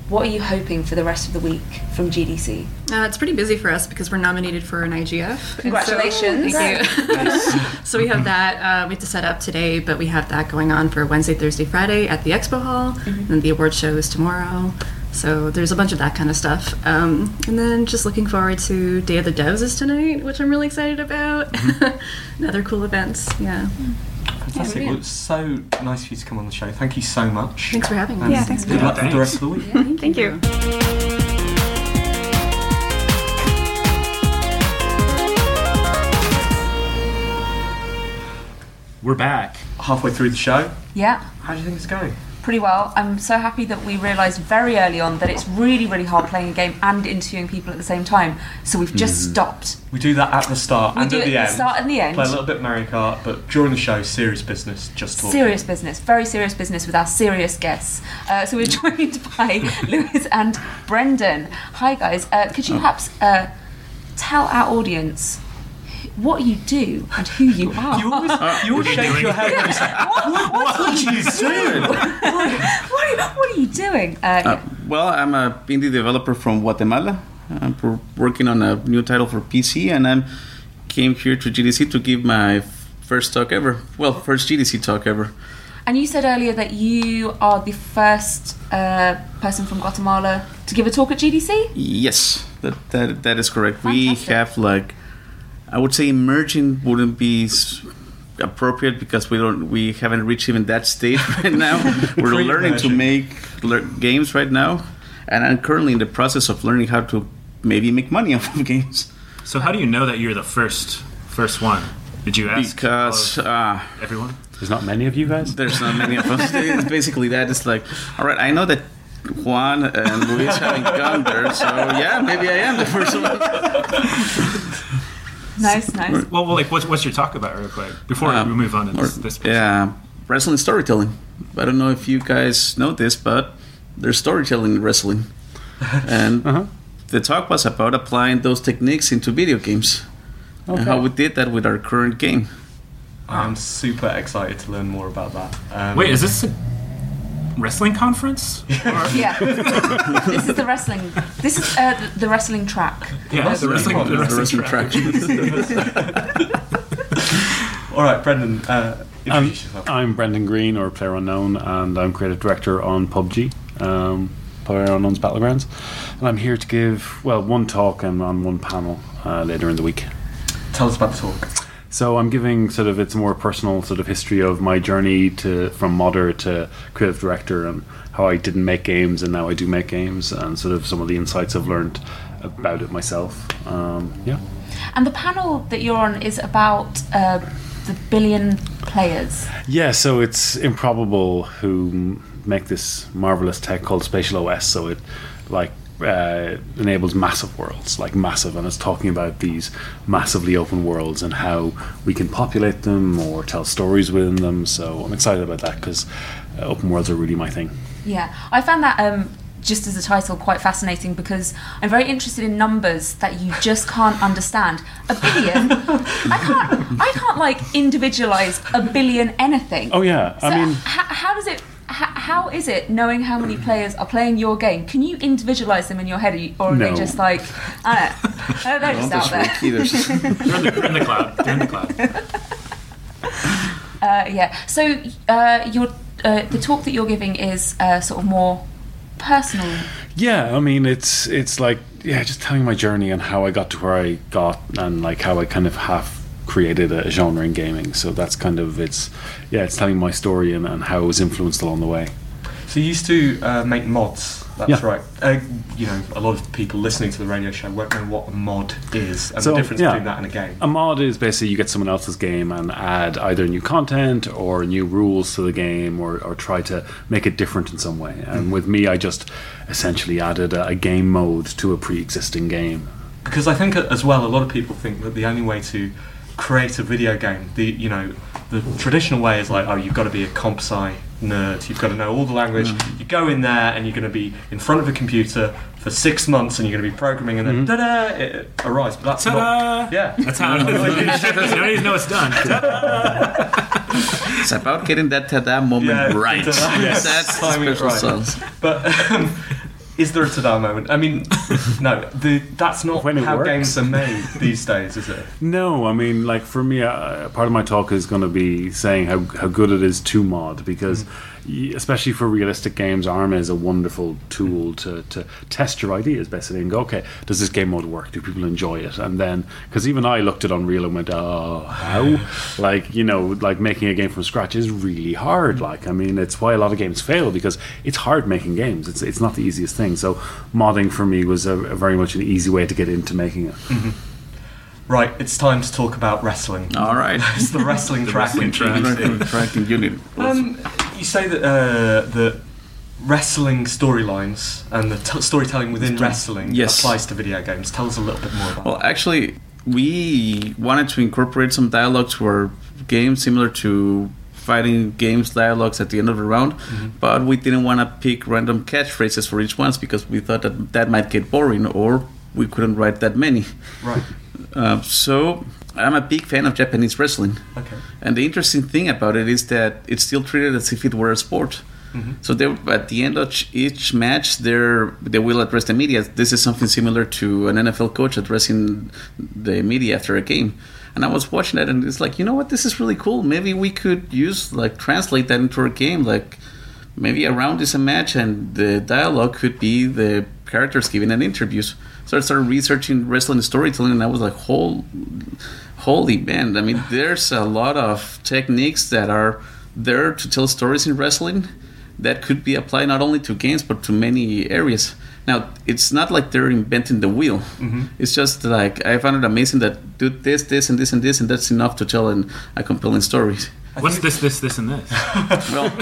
What are you hoping for the rest of the week from GDC? Uh, it's pretty busy for us because we're nominated for an IGF. And so- Congratulations. Thank you. so we have that. Uh, we have to set up today, but we have that going on for Wednesday, Thursday, Friday at the Expo Hall, and the award show is tomorrow. So there's a bunch of that kind of stuff. Um, and then just looking forward to Day of the Devs is tonight, which I'm really excited about. and other cool events. Yeah. Fantastic. Yeah, well, it's so nice for you to come on the show. Thank you so much. Thanks for having me. And Yeah, thanks for Good luck having with the rest of the week. Thank you. We're back. Halfway through the show, Yeah, how do you think it's going? Pretty well. I'm so happy that we realised very early on that it's really, really hard playing a game and interviewing people at the same time. So we've just stopped. We do that at the start We and do at it the at the end. start and the end. Play a little bit Mario Kart, but during the show, serious business. Just talk. Serious business, very serious business with our serious guests. Uh, so we're joined by Lewis and Brendan. Hi guys, uh, could you perhaps uh, tell our audience what you do and who you are? You always, you always shake your head when you say, what, what, "What do you do?" what, are you, what are you doing? Uh, Uh, well, I'm a indie developer from Guatemala. I'm working on a new title for PC, and I came here to GDC to give my first talk ever. Well, first GDC talk ever. and you said earlier that you are the first uh, person from Guatemala to give a talk at GDC. Yes, that that, that is correct. We have like, I would say, emerging wouldn't be appropriate because we don't we haven't reached even that stage right now. We're learning to make lear- games right now, and I'm currently in the process of learning how to maybe make money off of games. So how do you know that you're the first first one? Did you ask Because uh, everyone? There's not many of you guys. there's not many of us. It's basically that. It's like, all right, I know that Juan and Luis haven't gone there, so yeah, maybe I am the first one. Nice, nice. Well, well, like what's what's your talk about real quick before Um, we move on to or- this? this yeah, wrestling storytelling. I don't know if you guys know this, but there's storytelling in wrestling, and Uh-huh. the talk was about applying those techniques into video games and how we did that with our current game. I'm super excited to learn more about that. Um, Wait, is this a wrestling conference? Yeah. this is the wrestling. This is uh, the, the wrestling track. Yeah, the wrestling, the wrestling, track All right, Brendan. Uh, Um. I'm Brendan Greene, or PlayerUnknown, and I'm creative director on PUBG, um, PlayerUnknown's Battlegrounds. And I'm here to give, well, one talk and on one panel uh, later in the week. Tell us about the talk. So I'm giving sort of it's more personal sort of history of my journey to from modder to creative director and how I didn't make games and now I do make games and sort of some of the insights I've learned about it myself. Um, yeah. And the panel that you're on is about uh, the billion players. Yeah, so it's Improbable who make this marvelous tech called SpatialOS. So it like uh, enables massive worlds, like massive, and it's talking about these massively open worlds and how we can populate them or tell stories within them. So I'm excited about that because uh, open worlds are really my thing. Yeah, I found that um, just as a title quite fascinating because I'm very interested in numbers that you just can't understand. A billion, I can't, I can't like individualize a billion anything. Oh yeah, So I mean. h- how does it? H- how is it knowing how many players are playing your game? Can you individualize them in your head, or you- or are they just like I don't know, they're, they're just out there. They're in, the, they're in the cloud. They're in the cloud. Uh, yeah. So uh, your uh, the talk that you're giving is uh, sort of more personal. Yeah, I mean it's it's like yeah, just telling my journey and how I got to where I got and like how I kind of half created a genre in gaming. So that's kind of it's yeah, it's telling my story and, and how it was influenced along the way. So you used to uh, make mods. That's Yeah. right. Uh, you know, a lot of people listening to the radio show won't know what a mod is and So, the difference yeah. between that and a game. A mod is basically you get someone else's game and add either new content or new rules to the game or, or try to make it different in some way. And Mhm. with me, I just essentially added a, a game mode to a pre-existing game. because I think as well a lot of people think that the only way to create a video game, the you know, the traditional way is like, oh, you've got to be a comp sci nerd, you've got to know all the language. Mm. You go in there and you're going to be in front of a computer for six months and you're going to be programming and then da-da, it arrives. But that's Ta-da! not. Yeah, That's how you don't even know it's done. It's about getting that tada moment Yeah, right. ta-da. Yes. That's Timing it special right. sauce. But um, is there a ta-da moment? I mean, no, the, that's not When how works. games are made these days, is it? No, I mean, like for me, uh, part of my talk is going to be saying how, how good it is to mod because, y especially for realistic games, ARMA is a wonderful tool to, to test your ideas basically and go, okay, does this game mode work? Do people enjoy it? And then, because even I looked at Unreal and went, oh, how? like, you know, like making a game from scratch is really hard. Mm. Like, I mean, it's why a lot of games fail because it's hard making games. It's, it's not the easiest thing. So, modding for me was a, a very much an easy way to get into making it. Mm-hmm. Right, it's time to talk about wrestling. All right. it's the wrestling track. in GDC. Tracking unit. Um, you say that uh, that wrestling storylines and the t- storytelling within wrestling Yes. applies to video games. Tell us a little bit more about Well, actually, we wanted to incorporate some dialogues for our game, similar to fighting games dialogues at the end of the round, but we didn't want to pick random catchphrases for each one because we thought that that might get boring or we couldn't write that many. Right. Uh, so I'm a big fan of Japanese wrestling. Okay. And the interesting thing about it is that it's still treated as if it were a sport. Mhm. So they, at the end of each match, they're, they will address the media. This is something similar to an NFL coach addressing the media after a game. And I was watching that, and it's like, you know what? This is really cool. Maybe we could use like translate that into a game. Like maybe a round is a match, and the dialogue could be the characters giving an interviews. So I started researching wrestling storytelling, and I was like, "Hol- holy man! I mean, there's a lot of techniques that are there to tell stories in wrestling that could be applied not only to games but to many areas. Now, it's not like they're inventing the wheel. Mhm. It's just like I found it amazing that do this, this, and this, and this, and that's enough to tell an, a compelling story. What's this, this, this, and this? Well,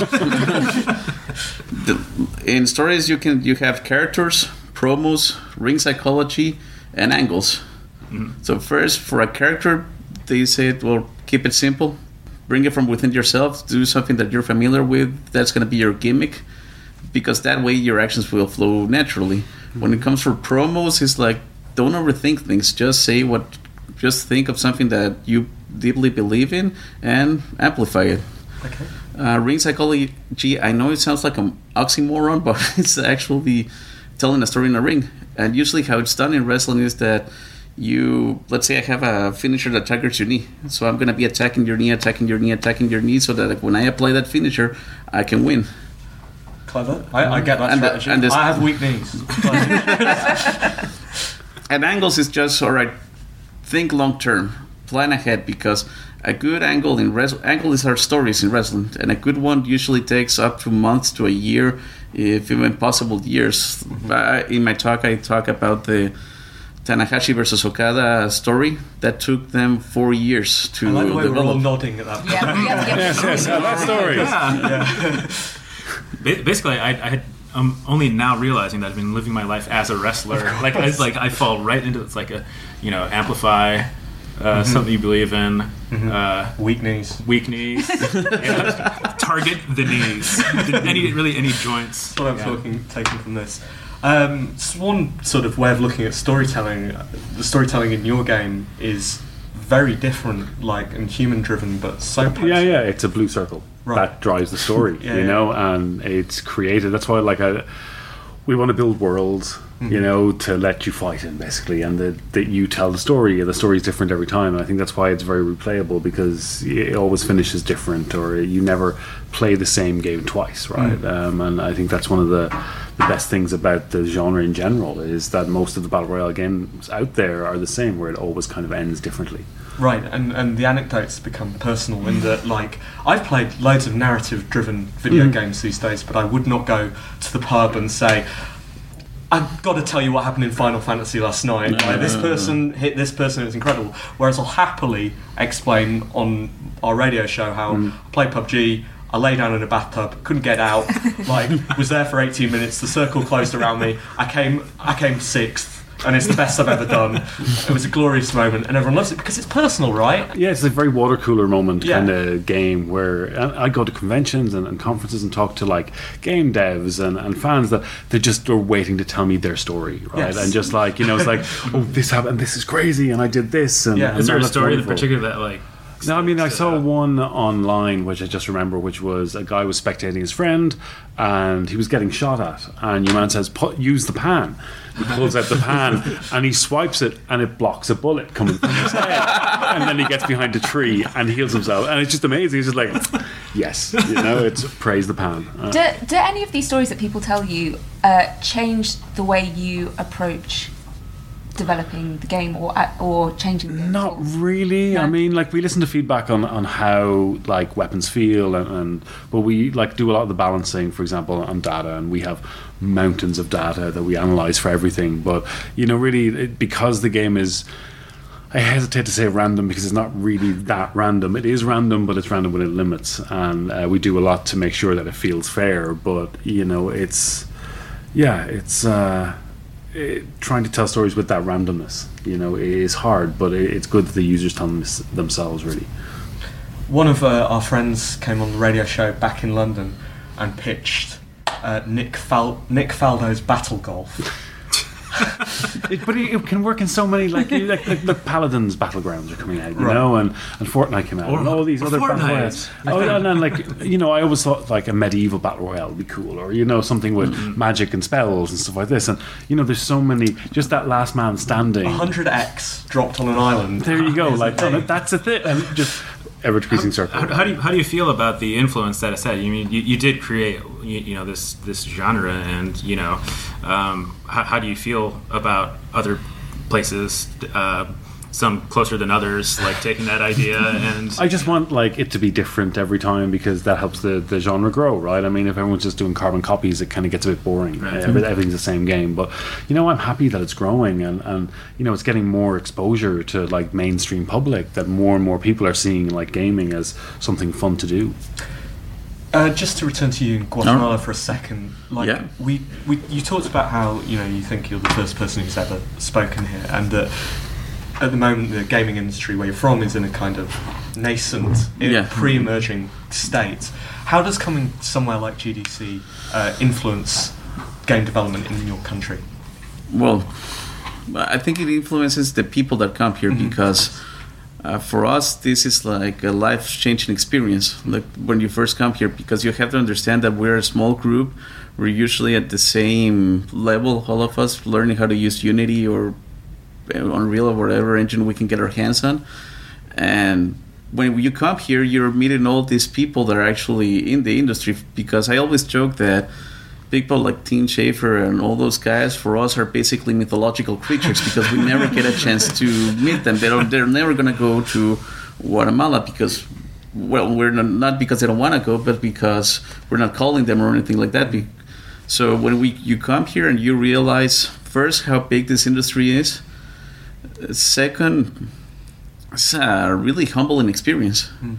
the, in stories you can you have characters, promos, ring psychology, and angles. So first, for a character, they said, "Well, keep it simple. Bring it from within yourself. Do something that you're familiar with. That's going to be your gimmick, because that way your actions will flow naturally." When it comes for promos, it's like don't overthink things. Just say what. Just think of something that you deeply believe in and amplify it. Okay. Uh, ring psychology, I know it sounds like an oxymoron, but it's actually telling a story in a ring. And usually, how it's done in wrestling is that you, let's say, I have a finisher that targets your knee. So I'm going to be attacking your knee, attacking your knee, attacking your knee, so that like, when I apply that finisher, I can win. Clever. I, I get that And the- and I have weak knees. And angles is just all right. Think long term, plan ahead because a good angle in wrestling, angle is our stories in wrestling, and a good one usually takes up to months to a year, if even possible years. I, in my talk, I talk about the Tanahashi versus Okada story that took them four years to I like the way we're all nodding at that point. Yeah, yeah, yeah. Yes, yes, that story. Ba- Basically, I, I had. I'm only now realizing that I've been living my life as a wrestler. Like, I, like I fall right into it's like a, you know, amplify uh, something you believe in. Uh, Weak knees. weak knees. yeah. Target the knees. Any really any joints. That's what I'm Yeah. talking, taking from this. Um, s- one sort of way of looking at storytelling, uh, the storytelling in your game is very different, like and human driven, but so Yeah, yeah, it's a blue circle Right. that drives the story, Yeah, you yeah. know, and it's created. That's why, like, I, we want to build worlds, Mm-hmm. you know, to let you fight in, basically, and that that you tell the story. The story is different every time, and I think that's why it's very replayable because it always finishes different, or you never play the same game twice, right? Mm. Um, and I think that's one of the the best things about the genre in general is that most of the battle royale games out there are the same, where it always kind of ends differently. Right, and, and the anecdotes become personal in that, like, I've played loads of narrative driven video Mm. games these days, but I would not go to the pub and say, I've got to tell you what happened in Final Fantasy last night. Like, this person hit this person, it was incredible. Whereas I'll happily explain on our radio show how Mm. I played PUBG. I lay down in a bathtub, couldn't get out. Like, was there for 18 minutes. The circle closed around me. I came, I came sixth, and it's the best I've ever done. It was a glorious moment, and everyone loves it because it's personal, right? Yeah, it's a very water cooler moment Yeah. kind of game where I go to conventions and, and conferences and talk to like game devs and, and fans that they just are waiting to tell me their story, right? Yes. And just like you know, it's like, oh, this happened, this is crazy, and I did this, and, Yeah. and Is there a looks story in wonderful. particular that like? No, I mean I saw out? one online which I just remember, which was a guy was spectating his friend, and he was getting shot at, and your man says, "Put use the pan." He pulls out the pan and he swipes it, and it blocks a bullet coming from his head, and then he gets behind a tree and heals himself, and it's just amazing. He's just like, "Yes, you know, it's praise the pan." Uh, Do, do any of these stories that people tell you uh, change the way you approach developing the game or uh, or changing the Not really. I mean, like we listen to feedback on, on how like weapons feel, and, and but we like do a lot of the balancing, for example, on data, and we have mountains of data that we analyze for everything. But you know, really, it, because the game is. I hesitate to say random because it's not really that random. It is random, but it's random within limits, and uh, we do a lot to make sure that it feels fair. But you know, it's yeah, it's uh, it, trying to tell stories with that randomness. You know, is hard, but it, it's good that the users tell them themselves. Really, One of uh, our friends came on the radio show back in London and pitched uh, Nick Fal- Nick Faldo's Battle Golf. it, but it, it can work in so many like you- like, like, like Paladins battlegrounds are coming out, you Right. know, and, and Fortnite came out, Or- and all these other battle Fortnite. royales. I Oh, and then like you know, I always thought like a medieval battle royale would be cool, or you know, something with mm-hmm. magic and spells and stuff like this. And you know, there's so many. Just that last man standing. 100x dropped on an island. There you go. a Like thing. that's a thing, and just ever decreasing circle. How, how do you how do you feel about the influence that it's had? You mean you, you did create you, you know this this genre, and you know um, how, how do you feel about other places? Uh, some closer than others, like taking that idea and I just want like it to be different every time because that helps the, the genre grow, right? I mean, if everyone's just doing carbon copies, it kind of gets a bit boring. Right. Every- everything's the same game, but you know, I'm happy that it's growing and, and you know, it's getting more exposure to like mainstream public. That more and more people are seeing like gaming as something fun to do. Uh, just to return to you in Guatemala for a second, like Yeah. we, we, you talked about how you know you think you're the first person who's ever spoken here, and that at the moment the gaming industry where you're from is in a kind of nascent, Yeah. pre-emerging state. How does coming somewhere like GDC uh, influence game development in your country? Well, I think it influences the people that come here because uh, for us, this is like a life-changing experience. Like when you first come here, because you have to understand that we're a small group. We're usually at the same level, all of us, learning how to use Unity or Unreal or whatever engine we can get our hands on. And when you come here, you're meeting all these people that are actually in the industry. Because I always joke that people like Tim Schafer and all those guys for us are basically mythological creatures because we never get a chance to meet them. They don't, they're never going to go to Guatemala because, well, we're not, not because they don't want to go, but because we're not calling them or anything like that. So when we you come here and you realize first how big this industry is, second, it's a really humbling experience. Mm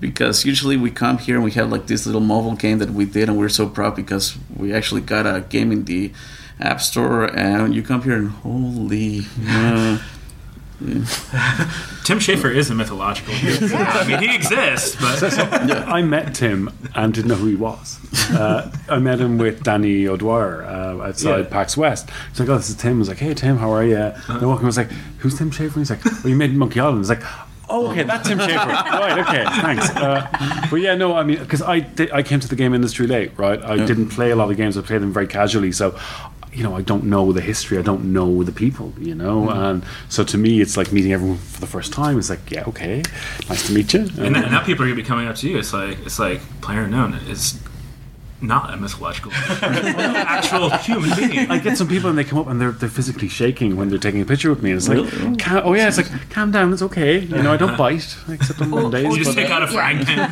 because usually we come here and we have like this little mobile game that we did and we're so proud because we actually got a game in the app store and you come here and holy Tim Schafer is a mythological hero. I mean, he exists, but so, so, yeah. I met Tim and didn't know who he was. Uh, I met him with Danny O'Dwyer uh, outside yeah. PAX West. He's like, "Oh, this is Tim." I was like, "Hey, Tim, how are you?" Uh-huh. And I walked I was like, "Who's Tim Schafer?" He's like, "Well, you made Monkey Island." I was like, Oh, okay, that's Tim Schafer. right, okay, thanks. Uh, but yeah, no, I mean, because I I came to the game industry late, right? I yeah. didn't play a lot of games. I played them very casually, so you know, I don't know the history. I don't know the people, you know, mm. and so to me, it's like meeting everyone for the first time. It's like, yeah, okay, nice to meet you. And, and now people are gonna be coming up to you. It's like it's like player known. It's not a mythological, actual human being. I get some people and they come up and they're they're physically shaking when they're taking a picture with me. And it's like, really? oh yeah, it's like, calm down, it's okay. You know, I don't bite except on Mondays. You just take out a frying pan.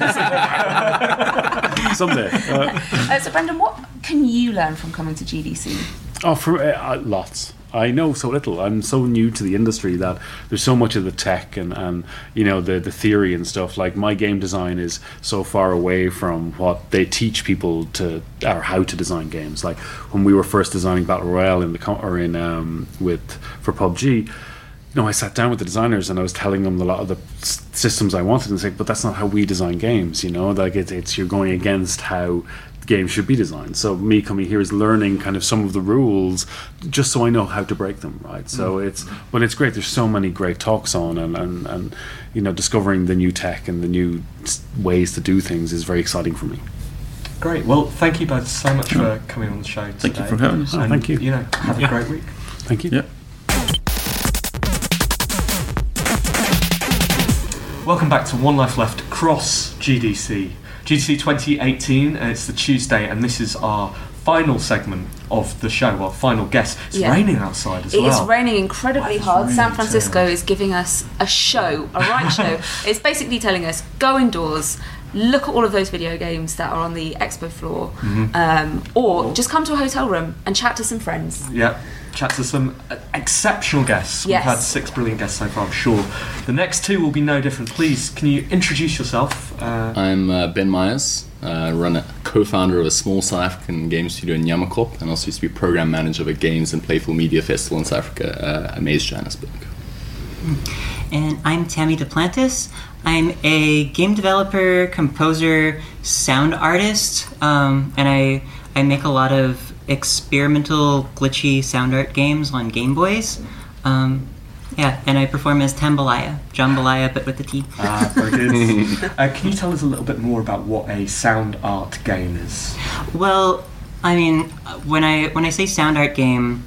Someday. Uh, uh, so, Brendan, what can you learn from coming to GDC? Oh, for uh, lots. I know so little. I'm so new to the industry that there's so much of the tech and, and you know the the theory and stuff. Like my game design is so far away from what they teach people to or how to design games. Like when we were first designing battle royale in the or in um, with for PUBG. You know, I sat down with the designers and I was telling them a lot of the systems I wanted, and say, "But that's not how we design games." You know, like it's, it's you're going against how games should be designed. So me coming here is learning kind of some of the rules, just so I know how to break them. Right. So mm. it's but it's great. There's so many great talks on, and, and and you know discovering the new tech and the new ways to do things is very exciting for me. Great. Well, thank you both so much for coming on the show. Thank you for having us. Oh, thank you. You know, have yeah. a great week. Thank you. Yep. Welcome back to One Life Left Cross GDC. GDC 2018, uh, it's the Tuesday, and this is our final segment of the show, our final guest. It's yeah. raining outside as it well. It is raining incredibly hard. San Francisco is giving us a show, a right show. It's basically telling us go indoors, look at all of those video games that are on the expo floor, mm-hmm. um, or just come to a hotel room and chat to some friends. Yeah chat to some uh, exceptional guests. Yes. We've had six brilliant guests so far, I'm sure. The next two will be no different. Please, can you introduce yourself? Uh, I'm uh, Ben Myers. I uh, run a co-founder of a small South African game studio in Nyamakop, and also used to be program manager of a games and playful media festival in South Africa, uh, Amaze Johannesburg. And I'm Tammy Duplantis. I'm a game developer, composer, sound artist, um, and I I make a lot of experimental glitchy sound art games on Game Boys. Um, yeah, and I perform as Tambalaya, Jambalaya, but with the T. Ah, very good. uh, can you tell us a little bit more about what a sound art game is? Well, I mean, when I when I say sound art game,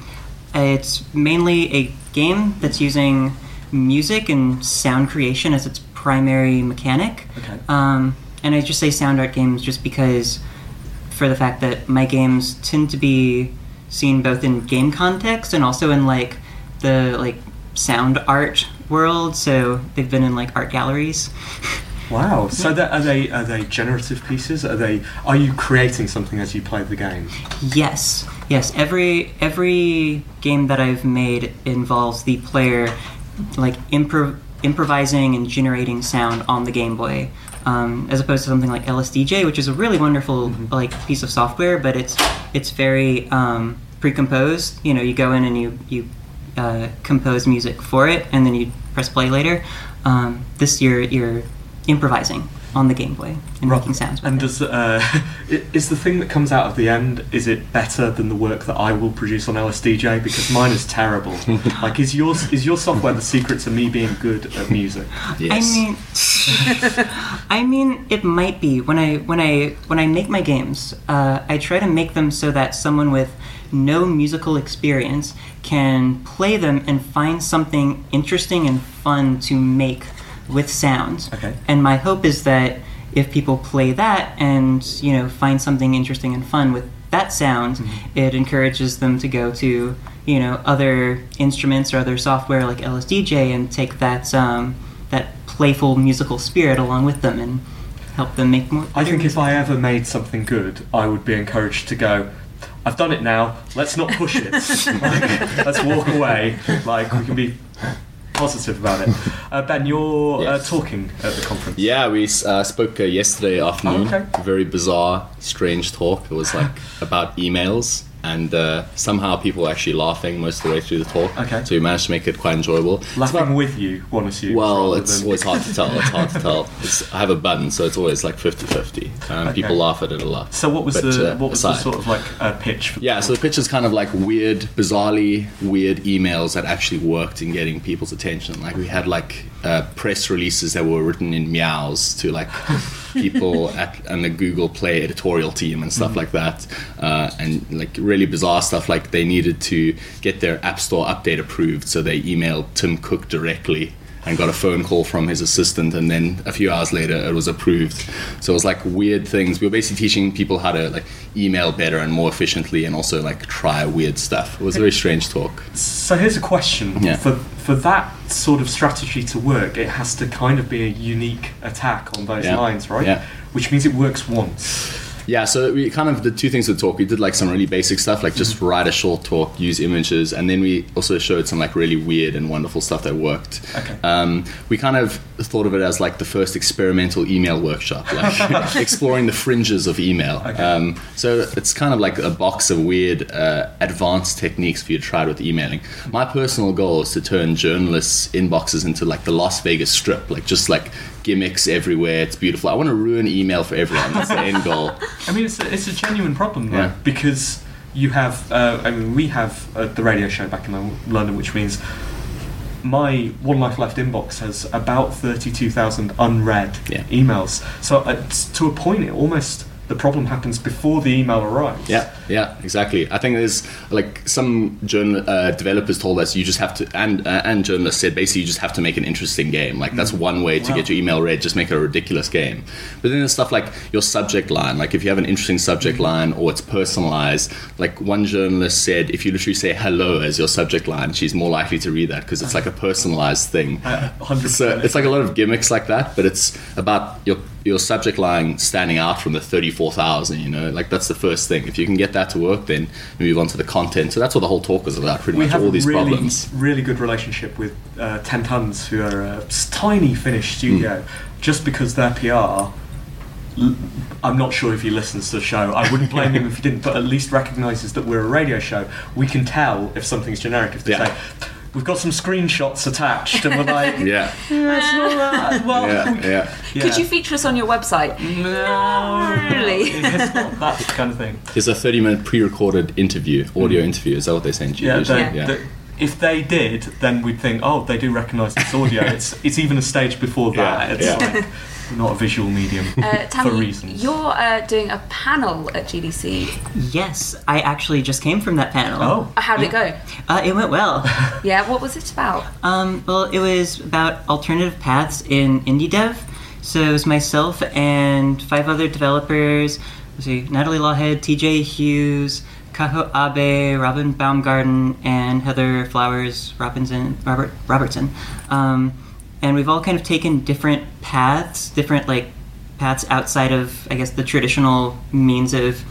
it's mainly a game that's using music and sound creation as its primary mechanic. Okay. Um, and I just say sound art games just because for the fact that my games tend to be seen both in game context and also in like the like sound art world. So they've been in like art galleries. Wow! So that, are they are they generative pieces? Are they are you creating something as you play the game? Yes, yes. Every every game that I've made involves the player like improv improvising and generating sound on the Game Boy um, as opposed to something like LSDJ, which is a really wonderful mm-hmm. like piece of software, but it's it's very um, pre-composed. You know, you go in and you you uh, compose music for it, and then you press play later. Um, this year, you're improvising. On the Game Boy and making sounds. And does uh, is the thing that comes out of the end is it better than the work that I will produce on LSDJ? Because mine is terrible. like, is yours is your software the secret to me being good at music? I mean, I mean, it might be when I when I when I make my games. Uh, I try to make them so that someone with no musical experience can play them and find something interesting and fun to make with sounds. Okay. And my hope is that if people play that and you know find something interesting and fun with that sound, Mm-hmm. it encourages them to go to you know other instruments or other software like LSDJ and take that um, that playful musical spirit along with them and help them make more. I think if I ever made something good, I would be encouraged to go. I've done it now. Let's not push it. Like, let's walk away. Like we can be positive about it. Uh, ben, you're uh, talking at the conference. Yeah, we uh, spoke uh, yesterday afternoon. Oh, okay. Very bizarre, strange talk. It was like about emails, and uh, somehow people were actually laughing most of the way through the talk. Okay. So we managed to make it quite enjoyable. Laughing about- with you, one assumes. well, it's than- always hard to tell. It's hard to tell. It's, I have a button, so it's always like 50-50. Um, Okay. People laugh at it a lot. So what was But, the uh, what was the sort of like uh, pitch? For yeah, so the pitch is kind of like weird, bizarrely weird emails that actually worked in getting people's attention. Like we had like uh, press releases that were written in meows to like people at and the Google Play editorial team and stuff Mhm. like that, uh, and like really bizarre stuff. Like they needed to get their App Store update approved, so they emailed Tim Cook directly. And got a phone call from his assistant, and then a few hours later, it was approved. So it was like weird things. We were basically teaching people how to like email better and more efficiently, and also like try weird stuff. It was a very strange talk. So here's a question: Yeah. for for that sort of strategy to work, it has to kind of be a unique attack on those Yeah. lines, right? Yeah. Which means it works once. Yeah, so we kind of did two things with talk. We did like some really basic stuff, like just write a short talk, use images, and then we also showed some like really weird and wonderful stuff that worked. Okay. Um, we kind of thought of it as like the first experimental email workshop, like exploring the fringes of email. Um, so it's kind of like a box of weird uh, advanced techniques for you to try it with emailing. My personal goal is to turn journalists' inboxes into like the Las Vegas Strip, like just like gimmicks everywhere. It's beautiful. I want to ruin email for everyone. That's the end goal. I mean, it's a, it's a genuine problem, though, Yeah. because you have. Uh, I mean, we have uh, the radio show back in London, which means my One Life Left inbox has about thirty-two thousand unread emails. So uh, to a point, it almost the problem happens before the email arrives. Yeah, yeah, exactly. I think there's like some journal uh, developers told us you just have to, and uh, and journalists said basically you just have to make an interesting game. Like that's one way to Wow. get your email read. Just make it a ridiculous game. But then there's stuff like your subject line. Like if you have an interesting subject line or it's personalized. Like one journalist said, if you literally say hello as your subject line, she's more likely to read that because it's like a personalized thing. So it's like a lot of gimmicks like that, but it's about your your subject line standing out from the 34,000, you know, like that's the first thing. If you can get that to work, then move on to the content. So that's what the whole talk was about, pretty we much have all these really, problems. really good relationship with uh, Ten Tons, who are a tiny Finnish studio. Hmm. Just because their PR, l- I'm not sure if he listens to the show. I wouldn't blame him if he didn't, but at least recognises that we're a radio show. We can tell if something's generic. If they say, "We've got some screenshots attached," and we're like, Yeah. "That's not that." Well, Yeah, yeah. Could you feature us on your website? No, really. it's not that kind of thing. It's a 30 minute pre recorded interview, audio mm. interview. Is that what they send you? Yeah, usually? they, they- if they did, then we'd think, oh, they do recognise this audio. it's it's even a stage before that. Yeah, it's yeah. like not a visual medium Uh, for reasons. you're uh, doing a panel at GDC. Yes, I actually just came from that panel. Oh. How'd it go? Uh, it went well. Yeah, what was it about? Um, well, it was about alternative paths in indie dev. So it was myself and five other developers. Let's see, Nathalie Lawhead, TJ Hughes, Kaho Abe, Robin Baumgarten, and Heather Flowers Robinson, Robert Robertson. Um, and we've all kind of taken different paths, different like paths outside of, I guess, the traditional means of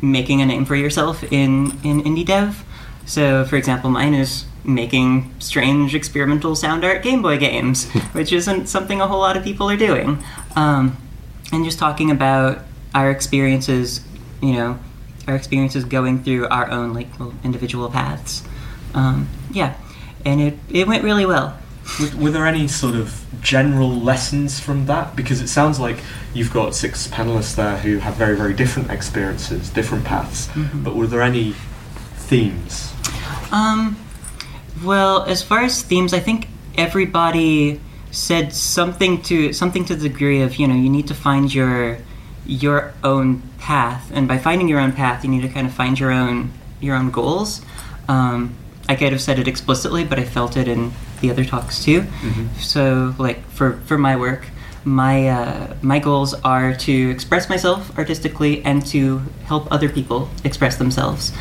making a name for yourself in in indie dev. So, for example, mine is making strange experimental sound art Game Boy games, which isn't something a whole lot of people are doing. Um, and just talking about our experiences, you know, our experiences going through our own like individual paths. Um, yeah, and it it went really well. Were, were there any sort of general lessons from that? Because it sounds like you've got six panelists there who have very, very different experiences, different paths. Mhm. But were there any themes? Um, well, as far as themes, I think everybody said something to something to the degree of you know you need to find your your own path, and by finding your own path, you need to kind of find your own your own goals. Um, I could have said it explicitly, but I felt it in the other talks too. Mhm. So, like for for my work, my uh, my goals are to express myself artistically and to help other people express themselves.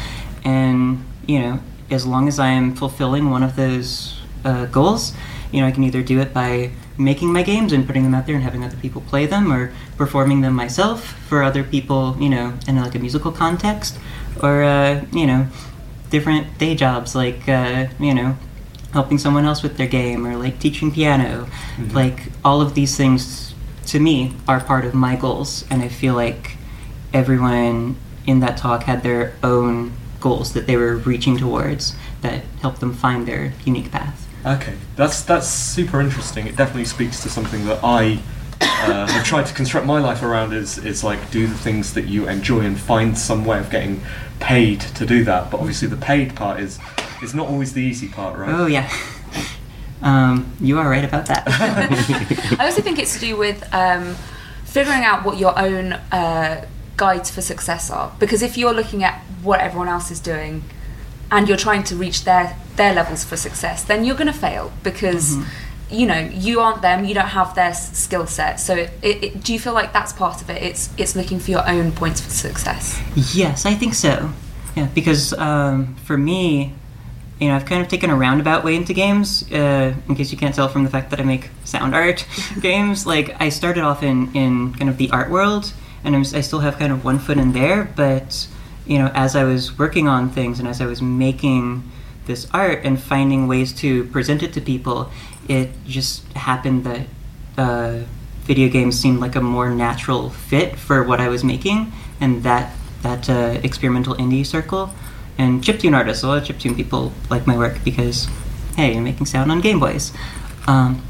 And you know, as long as I am fulfilling one of those uh, goals, you know, I can either do it by making my games and putting them out there and having other people play them, or performing them myself for other people, you know, in like a musical context, or uh, you know, different day jobs like uh, you know helping someone else with their game or like teaching piano Mhm. like all of these things to me are part of my goals and i feel like everyone in that talk had their own goals that they were reaching towards that helped them find their unique path Okay, that's that's super interesting. It definitely speaks to something that I uh, have tried to construct my life around. Is is like do the things that you enjoy and find some way of getting paid to do that. But obviously, the paid part is is not always the easy part, right? oh yeah um, you are right about that I also think it's to do with um, figuring out what your own uh, guides for success are. Because if you're looking at what everyone else is doing and you're trying to reach their their levels for success, then you're going to fail because. Mhm. You know, you aren't them. You don't have their skill set. So, it, it, do you feel like that's part of it? It's it's looking for your own points for success. Yes, I think so. Yeah, because um, for me, you know, I've kind of taken a roundabout way into games. Uh, in case you can't tell from the fact that I make sound art games, like I started off in in kind of the art world, and I'm, I still have kind of one foot in there. But you know, as I was working on things and as I was making this art and finding ways to present it to people, it just happened that uh, video games seemed like a more natural fit for what I was making, and that that uh, experimental indie circle. And chiptune artists, a lot of chiptune people like my work because, hey, you're making sound on Game Boys. Um,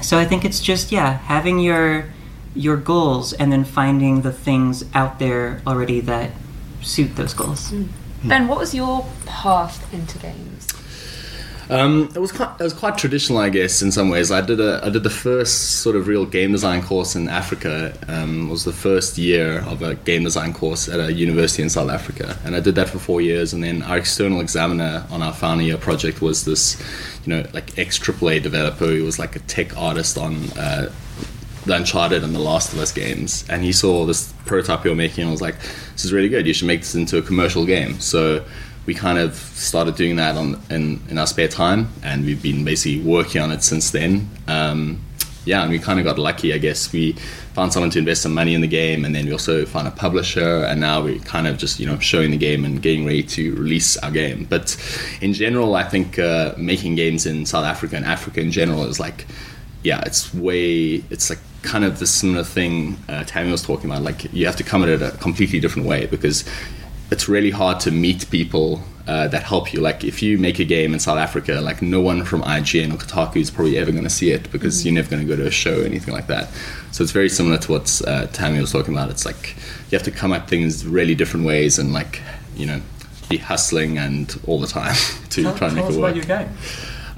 so I think it's just yeah, having your your goals and then finding the things out there already that suit those goals. Ben, what was your path into games? Um, it was quite, it was quite traditional, I guess, in some ways. I did a I did the first sort of real game design course in Africa. Um, was the first year of a game design course at a university in South Africa, and I did that for four years. And then our external examiner on our final year project was this, you know, like ex AAA developer who was like a tech artist on. Uh, the Uncharted and the Last of Us games, and he saw this prototype you were making and was like, "This is really good. You should make this into a commercial game." So we kind of started doing that on in, in our spare time, and we've been basically working on it since then. Um, yeah, and we kind of got lucky, I guess. We found someone to invest some money in the game, and then we also found a publisher, and now we're kind of just you know showing the game and getting ready to release our game. But in general, I think uh, making games in South Africa and Africa in general is like yeah, it's way, it's like kind of the similar thing uh, Tammy was talking about. Like you have to come at it a completely different way because it's really hard to meet people uh, that help you. Like if you make a game in South Africa, like no one from IGN or Kotaku is probably ever going to see it because you're never going to go to a show or anything like that. So it's very similar to what uh, Tammy was talking about. It's like you have to come at things really different ways and like you know be hustling and all the time to Tell, try and make it about work. your game.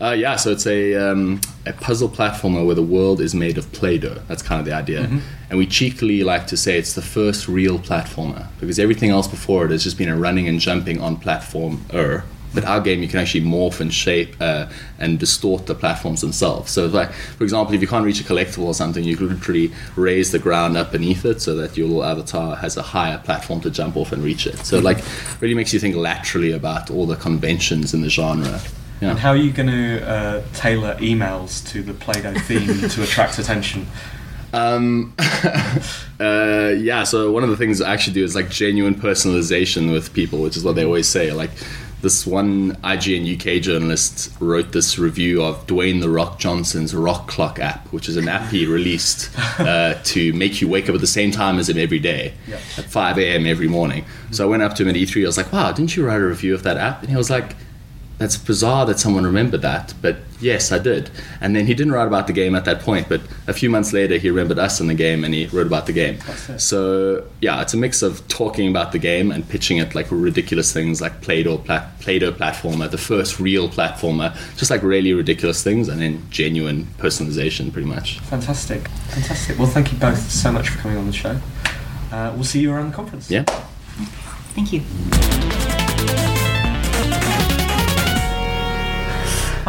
Uh, yeah, so it's a, um, a puzzle platformer where the world is made of Play Doh. That's kind of the idea. Mhm. And we cheekily like to say it's the first real platformer because everything else before it has just been a running and jumping on platformer. But our game, you can actually morph and shape uh, and distort the platforms themselves. So, like for example, if you can't reach a collectible or something, you can literally raise the ground up beneath it so that your little avatar has a higher platform to jump off and reach it. So, it, like, really makes you think laterally about all the conventions in the genre. Yeah. And how are you going to uh, tailor emails to the Play-Doh theme to attract attention? Um, uh, yeah, so one of the things I actually do is like genuine personalization with people, which is what they always say. Like this one IGN UK journalist wrote this review of Dwayne the Rock Johnson's Rock Clock app, which is an app he released uh, to make you wake up at the same time as him every day Yeah. at 5 a.m. every morning. So I went up to him at E3. I was like, "Wow, didn't you write a review of that app?" And he was like. That's bizarre that someone remembered that, but yes, I did. And then he didn't write about the game at that point, but a few months later, he remembered us in the game and he wrote about the game. So yeah, it's a mix of talking about the game and pitching it like ridiculous things like Play-Doh, plat- Play-Doh platformer, the first real platformer, just like really ridiculous things, and then genuine personalization, pretty much. Fantastic, fantastic. Well, thank you both so much for coming on the show. Uh, we'll see you around the conference. Yeah. Thank you.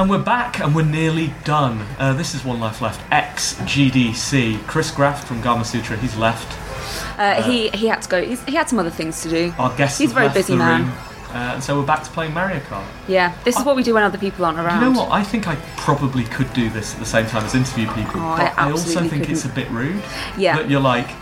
And we're back and we're nearly done. Uh, this is One Life Left, ex GDC. Chris Graft from Gamasutra, he's left. Uh, he he had to go. He's, he had some other things to do. Our guest He's a very left busy the man. room. Uh, and so we're back to playing Mario Kart. Yeah, this is what we do when other people aren't around. You know what? I think I probably could do this at the same time as interview people, Oh, I but I, also absolutely think it's a bit rude. Yeah. That you're like, uh,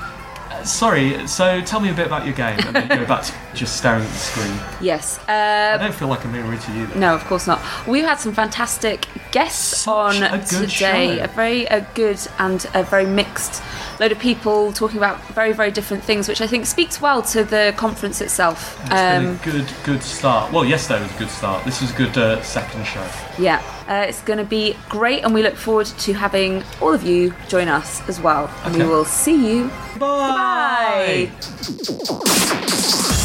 sorry, so tell me a bit about your game, and then go back to just staring at the screen. Yes. I Uh, don't feel like I'm being rude to you. Though. no, of course not. We've had some fantastic guests on a today. show. A very a good and a very mixed load of people talking about very very different things, which I think speaks well to the conference itself. It's Um, been a good, good start. Well, yesterday was a good start. This was a good uh, second show. Yeah, uh, it's going to be great, and we look forward to having all of you join us as well. And we will see you. Bye. Bye.